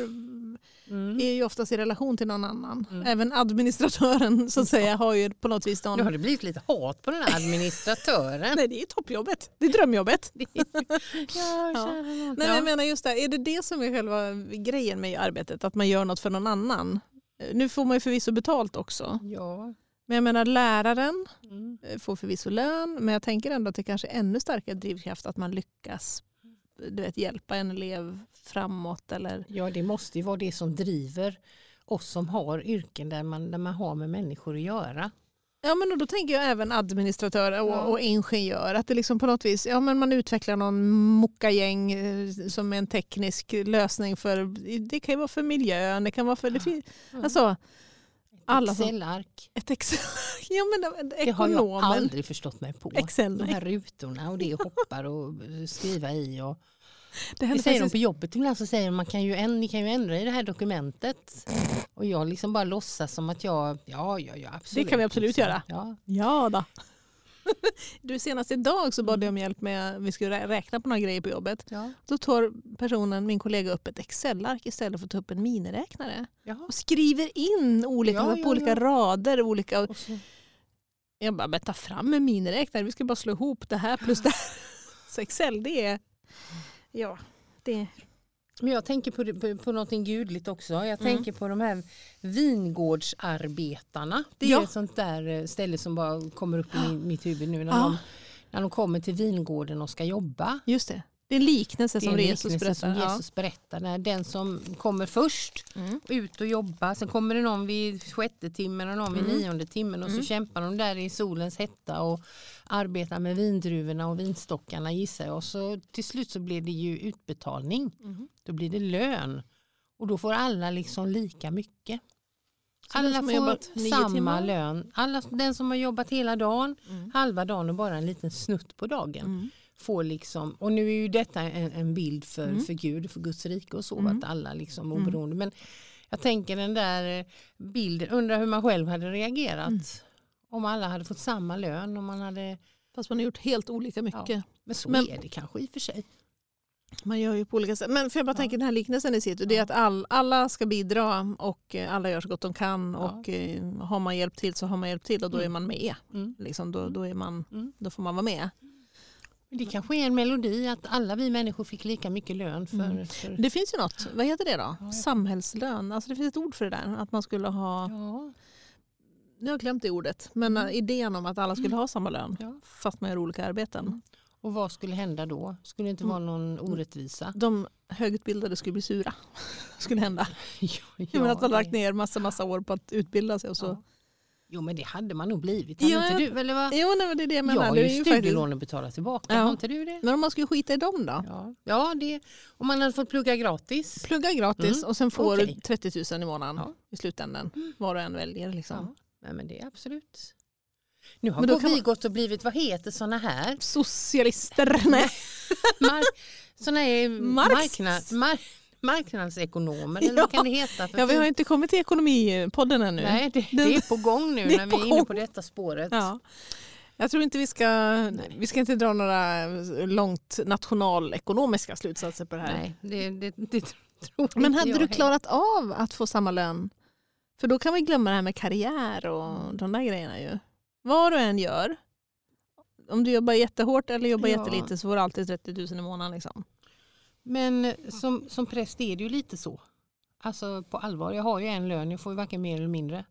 Mm. är ju oftast i relation till någon annan. Mm. Även administratören så att säga har ju på något vis någon... Nu har det blivit lite hat på den här administratören. <laughs> Nej det är toppjobbet, det är drömjobbet. <laughs> ja, Ja. Nej, jag menar just det, är det det som är själva grejen med arbetet? Att man gör något för någon annan? Eh, Nu får man ju förvisso betalt också. ja. Men jag menar läraren Mm. eh, får förvisso lön. Men jag tänker ändå att det kanske är ännu starkare drivkraft att man lyckas du vet, hjälpa en elev framåt. Eller, ja, det måste ju vara det som driver oss som har yrken där man, där man har med människor att göra. ja, men då tänker jag även administratör och, Ja. och ingenjör. Att det liksom på något vis, ja, men man utvecklar någon mockagäng eh, som är en teknisk lösning för, det kan ju vara för miljön, det kan vara för, det fin- Mm. alltså alla Excel-ark. ett Excel, <laughs> ja men Det har jag aldrig förstått mig på. Excel, De här rutorna och det hoppar och skriva i. Och, Det det säger de på jobbet ibland så säger de man kan ju, ni kan ju ändra i det här dokumentet. Och jag liksom bara låtsas som att jag, ja ja ja absolut. Det kan vi absolut liksom. göra. Ja. ja då. Du senast idag så bad jag om hjälp med, vi skulle rä- räkna på några grejer på jobbet. Ja. Då tar personen, min kollega upp ett Excel-ark istället för att ta upp en miniräknare. Jaha. Och skriver in olika, Ja, på olika rader. Olika, Och så, jag bara, men ta fram en miniräknare, vi ska bara slå ihop det här plus det här. <laughs> Så Excel det är, ja, det men jag tänker på, på, på någonting gudligt också. Jag Mm. tänker på de här vingårdsarbetarna. Det är Ja. ett sånt där eh, ställe som bara kommer upp i mitt huvud nu när, Ja. de, när de kommer till vingården och ska jobba. Just det. Det är en liknelse som en Jesus berättar. som Jesus berättar. När den som kommer först. Mm. ut och jobba. Sen kommer det någon vid sjätte timmen och någon vid Mm. nionde timmen och Mm. så kämpar de där i solens hetta och arbetar med vindruvorna och vinstockarna gissar jag. Och så till slut så blir det ju utbetalning. Mhm. Då blir det lön. Och då får alla liksom lika mycket. Så Alla får samma lön. Alla, den som har jobbat hela dagen, Mm. halva dagen och bara en liten snutt på dagen. Mm. Får liksom, och nu är ju detta en, en bild för, Mm. för Gud, för Guds rike och så. Mm. Att alla liksom Mm. oberoende. Men jag tänker den där eh, bilden, undrar hur man själv hade reagerat. Mm. Om alla hade fått samma lön. Om man hade, Fast man har gjort helt olika mycket. men så Men- är det kanske i och för sig. Man gör ju på olika sätt. Men för jag bara Ja. tänker den här liknelsen i sitt, det är Ja. att all, alla ska bidra och eh, alla gör så gott de kan Ja. och eh, har man hjälpt till så har man hjälpt till och då Mm. är man med. Mm. Liksom, då, då, är man, Mm. då får man vara med. Det kanske är en melodi att alla vi människor fick lika mycket lön för... Mm. för Det finns ju något, vad heter det då? Ja, Samhällslön, alltså det finns ett ord för det där. Att man skulle ha, ja, nu har jag glömt det ordet, men Mm. eh, idén om att alla skulle ha samma lön ja. fast man gör olika arbeten. Mm. Och vad skulle hända då? Skulle det inte Mm. vara någon orättvisa? De högutbildade skulle bli sura. <laughs> skulle hända. <laughs> ja, Ja, att man lagt ner massa, massa år på att utbilda sig och så. Jo men det hade man nog blivit. Hade Ja, inte jag- du? Eller vad? Jo, nej, men det är det jag Jag menar. har Det är ju ju faktiskt- studielån att betala tillbaka. Ja. Har inte du det? Men om man skulle skita i dem då? Ja, ja det, om man hade fått plugga gratis. Plugga gratis Mm. och sen får du 30 000 i månaden Ja. i slutändan. Var och en väljer. Liksom. Ja, nej, men det är absolut. Nu har vi man- gått och blivit, vad heter såna här? Socialister. Nej. <laughs> Mar såna är Marxists. marknad, mar marknadsekonomer eller <laughs> vad Ja. kan det heta? För Ja, vi har fint? inte kommit till ekonomipodden ännu. Nej, det, det är på gång nu <laughs> när vi är inne på detta spåret. Ja. Jag tror inte vi ska, Nej. vi ska inte dra några långt nationalekonomiska slutsatser på det här. Nej, det, det, det tror Men hade jag du klarat av att få samma lön? För då kan vi glömma det här med karriär och de där grejerna ju. Vad du än gör, om du jobbar jättehårt eller jobbar Ja. jättelite så får du alltid 30 000 i månaden. Liksom. Men som, som präst är det ju lite så. Alltså på allvar, jag har ju en lön, jag får ju varken mer eller mindre.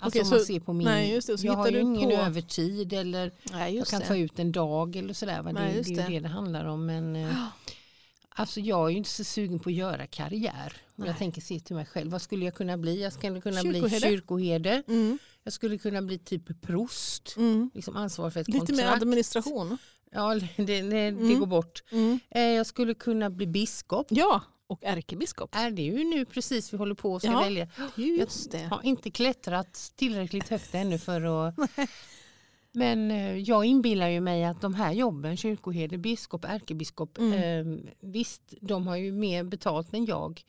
Alltså Okej, om man så- ser på min, nej, just det, så jag har ju ingen på- övertid eller Nej, jag kan ta ut en dag eller sådär. va. Det, Nej, det är ju det. det det handlar om. Men, eh, <gasps> alltså jag är ju inte så sugen på att göra karriär. Om Nej. jag tänker se till mig själv, vad skulle jag kunna bli? Jag skulle kunna bli Kyrkoherde. kyrkoherde. Mm. Jag skulle kunna bli typ prost. Mm. Liksom ansvar för ett Lite kontrakt. mer administration. Ja, <laughs> det, det, det Mm. går bort. Mm. Eh, Jag skulle kunna bli biskop. Ja, och ärkebiskop. Är det ju nu precis vi håller på och ska Ja. välja. Just det. Jag har inte klättrat tillräckligt högt ännu för att... <laughs> Men eh, jag inbillar ju mig att de här jobben, kyrkoherde, biskop, ärkebiskop, Mm. eh, visst de har ju mer betalt än jag.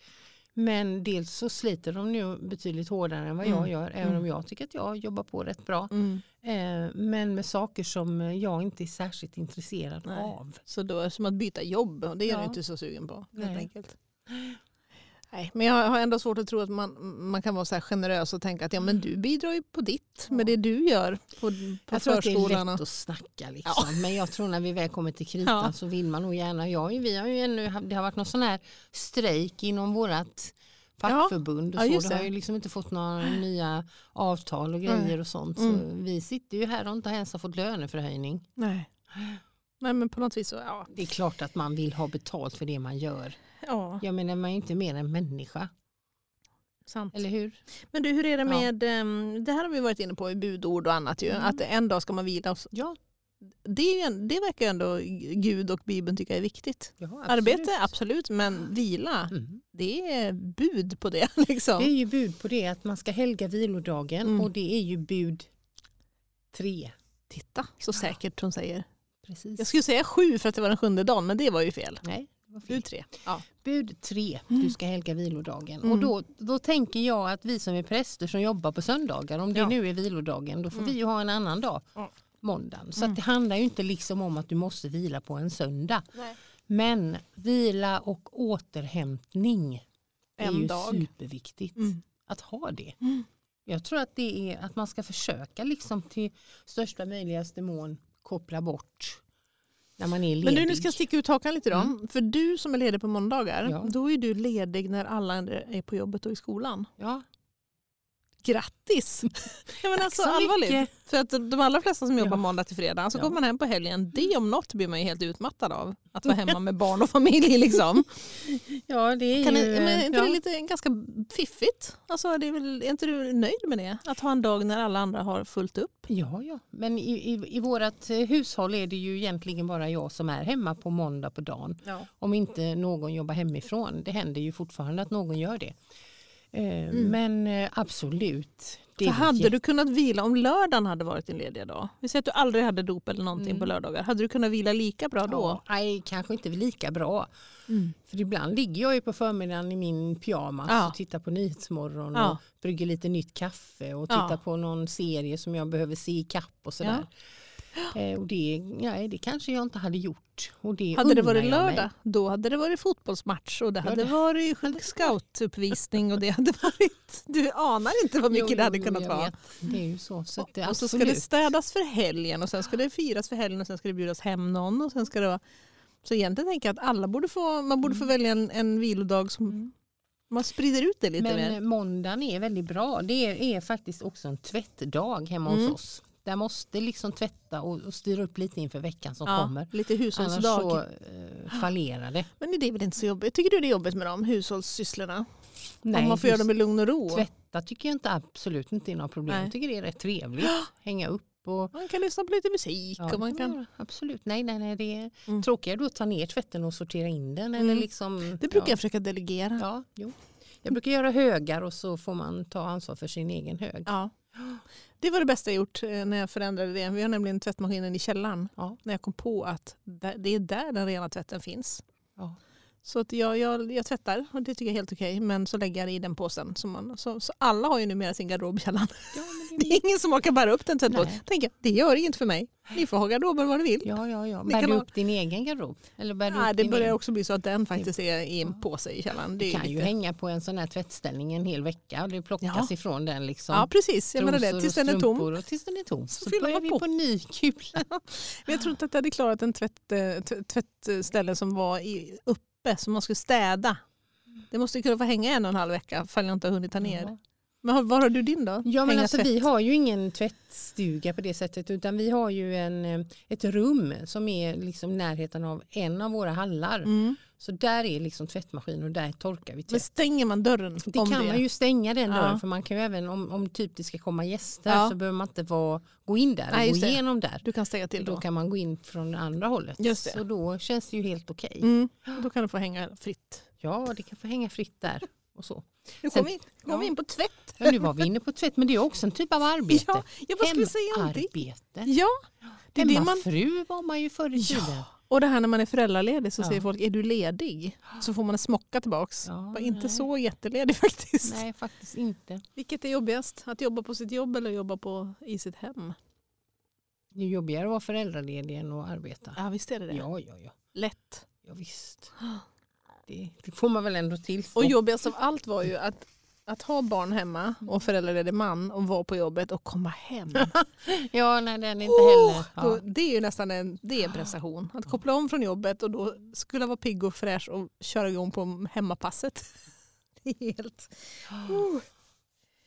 Men dels så sliter de nu betydligt hårdare än vad jag Mm. gör, även Mm. om jag tycker att jag jobbar på rätt bra. Mm. Eh, men med saker som jag inte är särskilt intresserad Nej. av. Så då är det som att byta jobb och det är Ja. du inte så sugen på. Helt enkelt. Nej, men jag har ändå svårt att tro att man, man kan vara så här generös och tänka att ja, men du bidrar ju på ditt med det du gör på, på Jag tror att det är lätt att snacka liksom. men jag tror när vi väl kommer till kritan Ja. så vill man nog gärna. Jag, vi har ju ännu, det har varit någon sån här strejk inom vårt fackförbund och Ja, så. Det har ju liksom inte fått några nya avtal och grejer och sånt. Så Mm. vi sitter ju här och inte ens har fått löneförhöjning. Nej. Nej, men på något vis så, ja. Det är klart att man vill ha betalt för det man gör. Ja Jag menar man är ju inte mer än människa, sant. eller hur? Men du, hur är det Ja. med, ehm, det här har vi varit inne på i budord och annat ju, Mm. att en dag ska man vila. och Ja, Det, det verkar ändå Gud och Bibeln tycka är viktigt. ja absolut. Arbete, absolut, men vila, Mm. det är bud på det. <laughs> Liksom. Det är ju bud på det att man ska helga vilodagen Mm. och det är ju bud tre. Titta, så säkert hon säger. Precis. Jag skulle säga sju för att det var den sjunde dagen, men det var ju fel. Nej. Bud tre. Ja. Bud tre, du ska helga vilodagen. Mm. Och då, då tänker jag att vi som är präster som jobbar på söndagar, om det Ja. nu är vilodagen, då får Mm. vi ju ha en annan dag, Ja. måndagen. Så Mm. det handlar ju inte liksom om att du måste vila på en söndag. Nej. Men vila och återhämtning är En ju dag. superviktigt Mm. att ha det. Mm. Jag tror att det är att man ska försöka liksom till största möjligaste mån koppla bort när man är ledig. Men du, nu ska jag sticka ut hakan lite då. Mm. För du som är ledig på måndagar, Ja. då är du ledig när alla är på jobbet och i skolan. ja, Grattis! <laughs> ja, men alltså, så allvarligt. mycket. För att de allra flesta som jobbar Ja. måndag till fredag, så Ja. kommer man hem på helgen. Det om något blir man ju helt utmattad av. Att vara <laughs> hemma med barn och familj. Liksom. <laughs> ja, det är Kan ju... men är inte ja. det lite ganska fiffigt? Alltså, det är, väl, är inte du nöjd med det? Att ha en dag när alla andra har fullt upp? Ja, ja. men i, i, i vårt eh, hushåll är det ju egentligen bara jag som är hemma på måndag på dagen. Ja. Om inte någon jobbar hemifrån. Det händer ju fortfarande att någon gör det. Eh, Mm. Men eh, absolut. Det hade jätte- du kunnat vila om lördagen hade varit din lediga dag? Vi säger att du aldrig hade dop eller någonting Mm. på lördagar. Hade du kunnat vila lika bra då? Ja, nej, kanske inte lika bra. Mm. För ibland ligger jag ju på förmiddagen i min pyjamas Ja. och tittar på Nyhetsmorgon Ja. och brygger lite nytt kaffe och Ja. tittar på någon serie som jag behöver se i kapp och sådär. <gasps> Eh, och det, nej, det kanske jag inte hade gjort. Och det Hade det varit lördag, då hade det varit fotbollsmatch och det Ja, hade det- varit <laughs> scoutuppvisning och det hade varit... Du anar inte vad mycket Jo, det hade jo, kunnat vara. vet. Det är ju så. så det, och så ska det städas för helgen och sen ska det firas för helgen och sen ska det bjudas hem någon och sen ska det vara... Så egentligen tänker jag att alla borde få, man borde få välja en, en vilodag som Mm. man sprider ut det lite Men mer. eh, måndagen är väldigt bra. Det är, är faktiskt också en tvättdag hemma Mm. hos oss. Där måste liksom tvätta och, och styra upp lite inför veckan som Ja, kommer. lite Annars hushållsdag. så eh, fallerar det. Men det är väl inte så jobbigt? Tycker du det är jobbigt med de hushållssysslorna? Nej, Om man får göra dem i lugn och ro? Tvätta tycker jag inte absolut inte är något problem. Nej. Jag tycker det är rätt trevligt. Hänga upp och Man kan lyssna på lite musik. Ja, och man kan. Absolut. Nej, nej, nej. Det är Mm. tråkigare då att ta ner tvätten och sortera in den. Eller Mm. liksom, Det brukar ja. jag försöka delegera. Ja, jo. Jag brukar göra högar och så får man ta ansvar för sin egen hög. Ja. Det var det bästa jag gjort eh, när jag förändrade det. Vi har nämligen tvättmaskinen i källaren. Ja. När jag kom på att det är där den rena tvätten finns. Ja. Så att jag, jag, jag tvättar och det tycker jag är helt okej. Men så lägger jag det i den påsen. Så, man, så, så alla har ju numera sin garderob i källaren. Ja, men Det är <laughs> ingen som orkar bära upp den tvättpåsen. Tänker det gör inget för mig. Ni får ha garderoben vad ni vill. ja, ja. ja. Det Bär du upp din egen garderob? Eller bär Nej, upp det börjar egen? också bli så att den faktiskt är i en påse i källaren. Det är kan ju lite... hänga på en sån här tvättställning en hel vecka och det plockas Ja. ifrån den. Liksom. Ja precis, jag menar det. Tills den är tom. Och tills den är tom. Så Så, fyller vi på. på ny kula. <laughs> Men jag tror inte att jag hade klarat en tvätt, eh, tv- tvättställe som var i, uppe som man skulle städa. Det måste ju kunna få hänga en och en halv vecka ifall jag inte har hunnit ta ner. Ja. Men var har du din då? Ja men Hänga alltså tvätt? vi har ju ingen tvättstuga på det sättet utan vi har ju en, eh, ett rum som är liksom närheten av en av våra hallar. Mm. Så där är liksom tvättmaskin och där torkar vi Men tvätt. stänger man dörren Det kan det? man ju stänga den Ja. dörren för man kan ju även om, om typ det ska komma gäster Ja. så behöver man inte vara, gå in där och Nej, gå igenom där. Du kan stänga till Då då? kan man gå in från andra hållet. Just det. Så då känns det ju helt okej. Mm. Då kan du få hänga fritt. Ja det kan få hänga fritt där. Och så. Nu Sen- kom vi, kom vi in på tvätt. Ja, nu var vi inne på tvätt men det är också en typ av <laughs> arbete. Ja, jag bara skulle säga. Hemarbete. Ja, det är det man... Hemmafru var man ju förr i tiden. Ja. Och det här när man är föräldraledig så Ja. säger folk, är du ledig? Så får man en smocka tillbaks. Ja, Var inte nej. så jätteledig <laughs> faktiskt. Nej faktiskt inte. Vilket är jobbigast? Att jobba på sitt jobb eller jobba på, i sitt hem? Det är jobbigare att vara föräldraledig än att arbeta. Ja visst är det det. Ja, ja, ja. Lätt. ja visst. <gasps> Det, det får man väl ändå tillstå. Och jobbigast av allt var ju att, att ha barn hemma och föräldraledig man och vara på jobbet och komma hem. <laughs> Ja, nej den är inte heller. Då, Ja. det är ju nästan en, det är en prestation. Att koppla om från jobbet och då skulle vara pigg och fräsch och köra igång på hemmapasset. <laughs> Det är helt...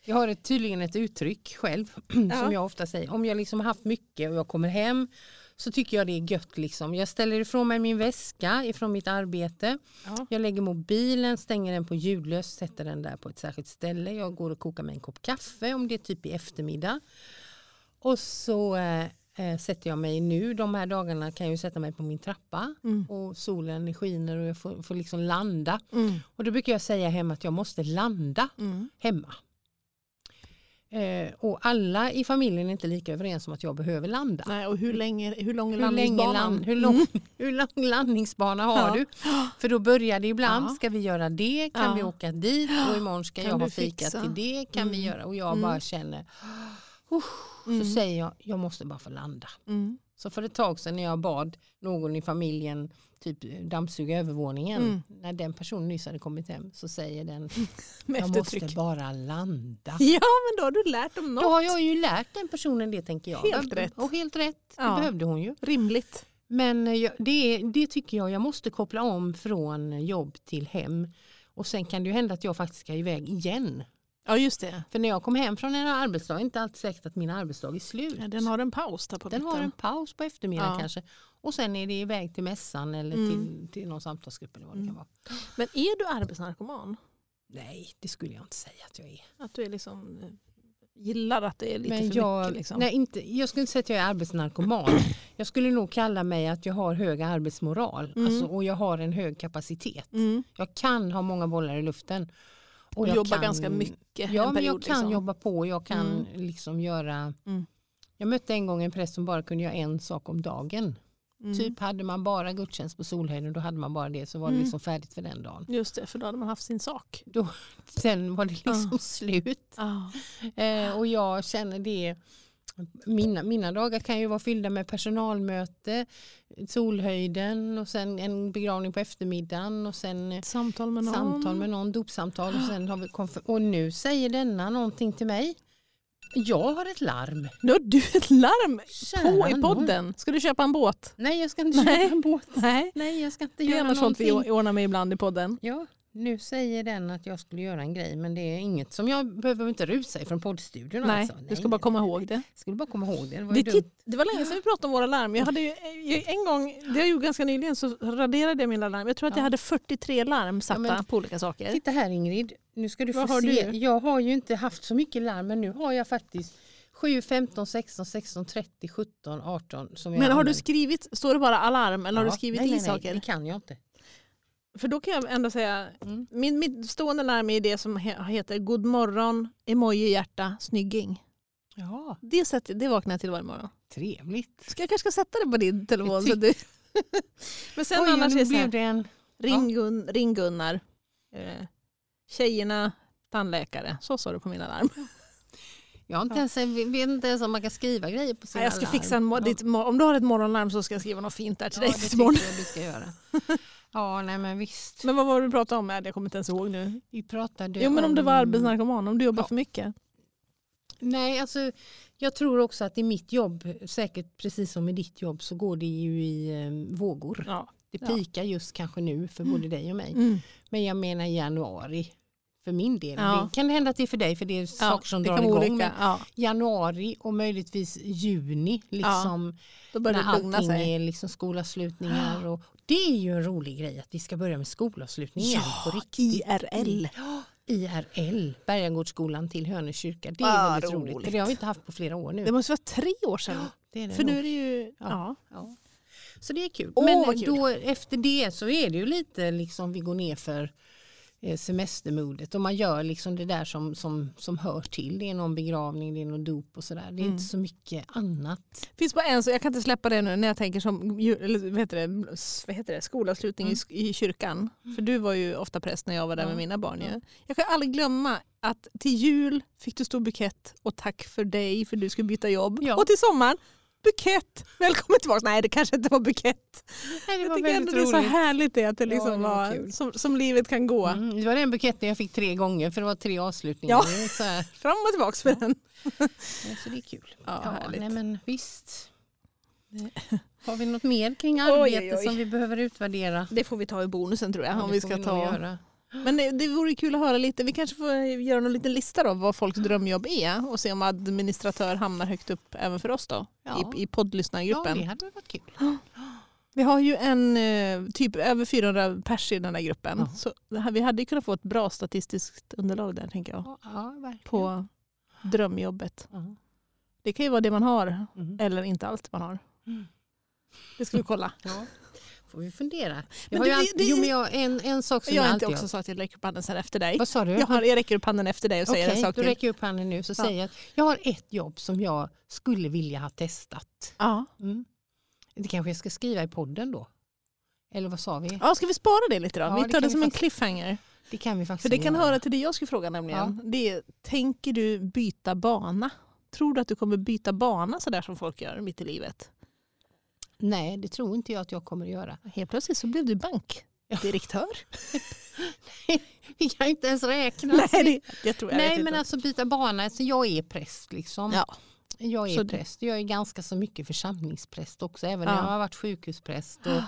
Jag har ett, tydligen ett uttryck själv <clears throat> Ja. som jag ofta säger. Om jag liksom har haft mycket och jag kommer hem så tycker jag det är gött. Liksom. Jag ställer ifrån mig min väska ifrån mitt arbete. Ja. Jag lägger mobilen, stänger den på ljudlös, sätter den där på ett särskilt ställe. Jag går och kokar mig en kopp kaffe om det är typ i eftermiddag. Och så eh, eh, sätter jag mig nu, de här dagarna kan jag ju sätta mig på min trappa Mm. och solen skiner och jag får, får liksom landa. Mm. Och då brukar jag säga hemma att jag måste landa Mm. hemma. Eh, och alla i familjen är inte lika överens om att jag behöver landa. Nej, och hur, länge, hur lång är Hur, landningsbanan? land, hur, lång, hur lång landningsbana har Ja. du? För då börjar det ibland, Ja. ska vi göra det? Kan Ja. vi åka dit? Och imorgon ska Kan jag ha fika fixa? till det? Kan vi Mm. göra? Och jag Mm. bara känner. Mm. så säger jag, jag måste bara få landa. Mm. Så för ett tag sedan när jag bad någon i familjen typ dammsuga övervåningen, Mm. när den personen nyss hade kommit hem så säger den, <laughs> jag måste bara landa. <laughs> Ja, men då har du lärt dem något. Då har jag ju lärt den personen det tänker jag. Helt rätt. Och helt rätt, det Ja. behövde hon ju. Rimligt. Men eh, jag- det, det tycker jag, jag måste koppla om från jobb till hem. Och sen kan det ju hända att jag faktiskt ska iväg igen. Ja, just det. För när jag kommer hem från en arbetsdag är det inte alltid säkert att min arbetsdag är slut. Ja, den har en paus där på Den har en paus på eftermiddagen Ja. kanske. Och sen är det iväg till mässan eller Mm. till, till någon samtalsgrupp eller vad det Mm. kan vara. Men är du arbetsnarkoman? Nej, det skulle jag inte säga att jag är. Att du är liksom, eh, gillar att det är lite Men för jag, mycket? Liksom. nej, inte, jag skulle inte säga att jag är arbetsnarkoman. <clears throat> jag skulle nog kalla mig att jag har hög arbetsmoral Mm. alltså, och jag har en hög kapacitet. Mm. Jag kan ha många bollar i luften. Och jag jobba kan, ganska mycket Ja, en men jag kan liksom. jobba på. Jag kan Mm. liksom göra... Mm. Jag mötte en gång en präst som bara kunde göra en sak om dagen. Mm. Typ hade man bara gudstjänst på Solhöjden då hade man bara det så var det Mm. liksom färdigt för den dagen. Just det, för då hade man haft sin sak. <laughs> Sen var det liksom Ja. slut. Ah. Eh, och jag känner det, Mina, mina dagar kan ju vara fyllda med personalmöte, Solhöjden och sen en begravning på eftermiddagen och sen Samtal med någon. samtal med någon, dopsamtal och sen har vi och nu säger denna någonting till mig. Jag har ett larm. Nu har du ett larm Kära på i podden. Ska du köpa en båt? Nej jag ska inte Nej. köpa en båt. Nej. Nej jag ska inte Det är göra annars sånt vi ordnar med ibland i podden. Ja, nu säger den att jag skulle göra en grej men det är inget som jag behöver inte rusa ifrån poddstudion. Nej, alltså. du ska bara komma ihåg det. Skulle bara komma ihåg det. Det var Det, titt- det var länge sedan vi pratade om våra larm. Jag <laughs> hade ju, en gång, det har jag gjort ganska nyligen, så raderade jag mina larm. Jag tror att Ja. jag hade 43 larm satta men- på olika saker. Titta här Ingrid, nu ska du få Vad har se. du? Jag har ju inte haft så mycket larm men nu har jag faktiskt 7, 15, 16, 16, 30, 17, 18 som jag Men har du använder. skrivit, står det bara alarm eller har Ja, du skrivit nej, i nej, nej, saker? Det kan jag inte. För då kan jag ändå säga, Mm. min, mitt stående larm är det som he- heter God morgon, emoji hjärta, snygging. Ja, Det, sätter, det vaknar jag till varje morgon. trevligt. Ska jag kanske ska sätta det på din telefon? Så du... <laughs> Men sen Oj, annars är det så här, det en... ring, Gun, ring Gunnar, eh, tjejerna, tandläkare. Så står det på mina larm. Jag inte ens, jag vet inte ens om man kan skriva grejer på sina jag ska larm. fixa en, Ja. ditt, om du har ett morgonlarm så ska jag skriva något fint där till Ja, dig det tycker imorgon. jag du ska göra. Ja, nej men visst. Men vad var det du pratade om? Jag kommer inte ens ihåg nu. Vi pratade Jo men om du var arbetsnarkoman, om du jobbar Ja. för mycket. Nej, alltså jag tror också att i mitt jobb, säkert precis som i ditt jobb, så går det ju i eh, vågor. Ja. Det Ja. pikar just kanske nu för både dig och mig. Mm. Men jag menar i januari för min del. Ja. Det kan hända att det är för dig för det är saker som det drar igång. olika. Ja. januari och möjligtvis juni liksom Då börjar när det lugna allting sig. är liksom skolavslutningar. Och, det är ju en rolig grej att vi ska börja med skolavslutning igen på riktigt. IRL. IRL, Bergagårdsskolan till Hönö kyrka. Det är Ah, väldigt roligt. roligt. Det har vi inte haft på flera år nu. Det måste vara tre år sedan. Det är det För nog. nu är det ju... Ja. Ja. Ja. Så det är kul. Åh, Men kul. Då, efter det så är det ju lite liksom vi går ner för semestermodet och man gör liksom det där som, som, som hör till. Det är någon begravning, det är någon dop och sådär. Det är Mm. inte så mycket annat. finns bara en, så jag kan inte släppa det nu när jag tänker som eller, vad heter det, vad heter det, skolavslutning i, sk- i kyrkan. För du var ju ofta präst när jag var där med mina barn. Ja. Jag kan aldrig glömma att till jul fick du stor bukett och tack för dig för du skulle byta jobb. Ja. Och till sommaren, bukett, välkommen tillbaka. Nej det kanske inte var bukett. Nej, det Jag var tycker ändå det är så härligt det att det Ja, liksom det var var, som, som livet kan gå. Mm, det var den buketten jag fick tre gånger för det var tre avslutningar. Ja. Så, här. <laughs> Fram och tillbaka för den. Ja, så det är kul. Ja, härligt. nej, men visst. <laughs> Har vi något mer kring Oj, arbete oj. som vi behöver utvärdera? Det får vi ta i bonusen tror jag. Ja, om vi ska ta göra. Men det, det vore kul att höra lite. Vi kanske får göra någon liten lista då vad folks drömjobb är och se om administratör hamnar högt upp även för oss då Ja. i, i Ja, poddlyssnargruppen. det hade varit kul. Vi har ju en eh, typ över 400 pers i den här gruppen. Ja. Så vi hade kunnat få ett bra statistiskt underlag där tänker jag. Ja, ja. På drömjobbet. Ja. Det kan ju vara det man har Mm. eller inte allt man har. Mm. Det ska vi kolla. Ja, får vi fundera. Men Jag har det- ju alltid, det- jo, men jag, en, en sak som Jag jag, alltid inte också gör. så att jag räcker upp handen sen efter dig. Vad sa du? Jag, har, jag räcker upp handen efter dig och säger Okej, en sak till. räcker upp handen nu så Ja. säger jag att jag har ett jobb som jag skulle vilja ha testat. Ja. Mm. Det kanske jag ska skriva i podden då? Eller vad sa vi? ja, ska vi spara det lite då? Ja, vi det tar det vi som en faktiskt- cliffhanger. Det kan vi faktiskt För det kan göra. höra till det jag skulle fråga nämligen. Det är, tänker du byta bana? Tror du att du kommer byta bana sådär som folk gör mitt i livet? Nej, det tror inte jag att jag kommer att göra. Helt plötsligt så blev du bankdirektör. <laughs> Vi kan inte ens räkna. Nej, det, jag tror jag Nej men alltså byta bana, alltså, jag är präst liksom. Ja. Jag är Så präst, jag är ganska så mycket församlingspräst också, även när Ja. jag har varit sjukhuspräst. Och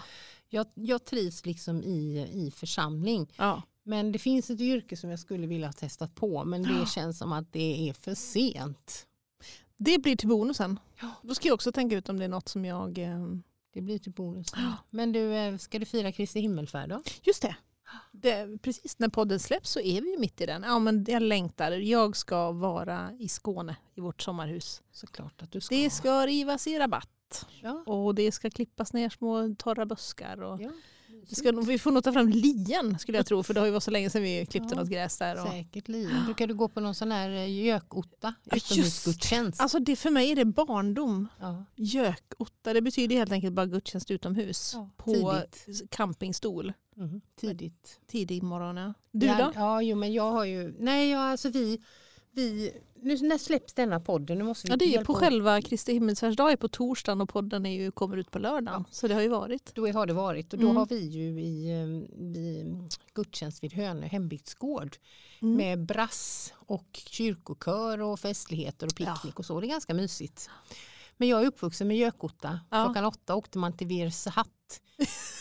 jag, jag trivs liksom i, i församling. Ja. Men det finns ett yrke som jag skulle vilja ha testat på, men det känns som att det är för sent. Det blir till bonusen. Ja. Då ska jag också tänka ut om det är något som jag... eh, Det blir till bonus. Ja. Men du, eh, ska du fira Kristi himmelfärd då? Just det. det. Precis när podden släpps så är vi ju mitt i den. Ja, men jag längtar. Jag ska vara i Skåne i vårt sommarhus. Såklart att du ska. Det ska rivas i rabatt Ja. och det ska klippas ner små torra buskar. Och Ja. Ska, vi får nog ta fram lien skulle jag tro för det har ju varit så länge sedan vi klippte Ja. något gräs där. Och, Säkert livet. Brukar du gå på någon sån här eh, gökotta? Utomhusgudstjänst? alltså det, för mig är det barndom. Ja. Gökotta, det betyder helt enkelt bara gudstjänst utomhus. Ja, på tidigt. campingstol. Mhm, Tidigt. Tidig morgon. Ja. Du då? Ja, jo, men jag har ju... Nej, ja, alltså vi, vi, nu, när släpps denna podden? Nu måste vi Ja, det är på oss. själva Kristi himmelsfärdsdag är på torsdagen och podden är ju, kommer ut på lördagen. Så det har ju varit. Då har det varit och då Mm. har vi ju i, eh, i gudstjänst vid Hönö hembygdsgård Mm. med brass och kyrkokör och festligheter och Ja. picknick och så. Det är ganska mysigt. Men jag är uppvuxen med Gökotta. Ja. Klockan åtta åkte man till Virsehatt.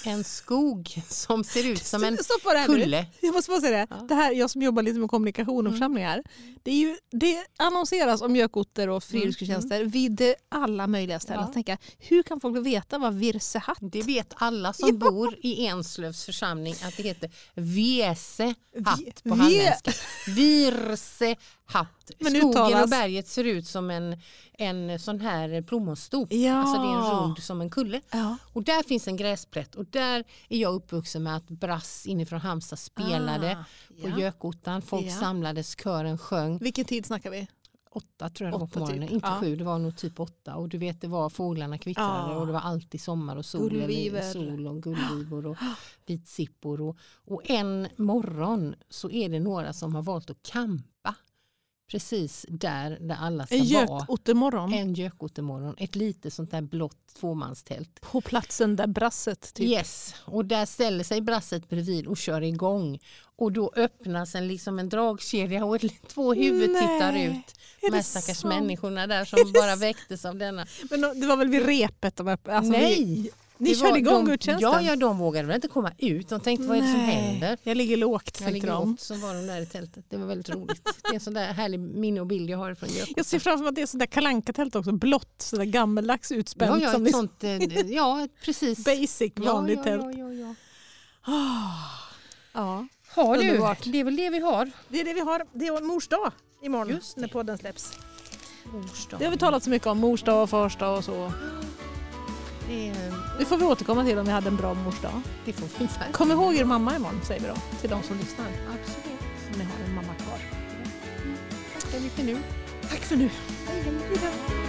En skog som ser ut som en Stoppa det här nu. kulle. Jag måste bara säga det. Ja. det här, jag som jobbar lite med kommunikation och Mm. församlingar. Det, är ju, det annonseras om gökotter och friluftsgudstjänster vid eh, alla möjliga ställen. Mm. Ja. Tänka, hur kan folk veta vad virsehatt Det vet alla som bor i Enslövs församling att det heter Vese hatt på halländska. Virse hatt. Men Skogen och berget ser ut som en, en sån här plommonstop. Ja. Alltså det är en rund som en kulle. Ja. Och där finns en gräsplätt och där är jag uppvuxen med att Brass inifrån Halmstad spelade Ah, på ja. Gökottan. Folk Ja. samlades, kören sjöng. Vilken tid snackar vi? Åtta tror jag det var på morgonen, typ, inte ja. sju, det var nog typ åtta. Och du vet det var fåglarna kvittrade Ja. och det var alltid sommar och sol, Gullviver. sol och gullvivor och <gasps> vitsippor. Och, och en morgon så är det några som har valt att kampa precis där, där alla ska En vara. En gökottemorgon, ett litet sånt där blått tvåmanstält. på platsen där brasset typ. Yes, och där ställer sig brasset bredvid och kör igång. Och då öppnas en, liksom en dragkedja och ett, två huvud tittar Nej, ut. är De här stackars sant? människorna där som bara väcktes av denna. Men de- det var väl vid repet de öppnade? Alltså, Nej! Ni, ni Det körde igång gudstjänsten? Ja, ja, de vågade väl inte komma ut. De tänkte vad är det som Nej, händer? Jag ligger lågt Jag ligger de. lågt, så var de där i tältet. Det var väldigt roligt. Det är en sån där härlig minne och bild jag har från Gökota. Jag ser framför mig att det är sånt där kalankatält också, blått, sådär gammeldags utspänt. Ja, ja, ett sånt, eh, ja, precis. basic vanligt ja, tält. ja, ja, ja. Ja. Har du, Underbart. det är väl det vi har. Det är det vi har. Det är mors dag imorgon Just det. när podden släpps. Torsdag. Det har vi talat så mycket om, mors dag och fars dag och så. Det, är- Det får vi återkomma till om vi hade en bra mors dag. det får vi verkligen. <laughs> Kom ihåg er mamma imorgon säger vi då, till de som lyssnar. Absolut. Om ni har en mamma kvar. Tackar vi för nu. Tack för nu. Hej, hej.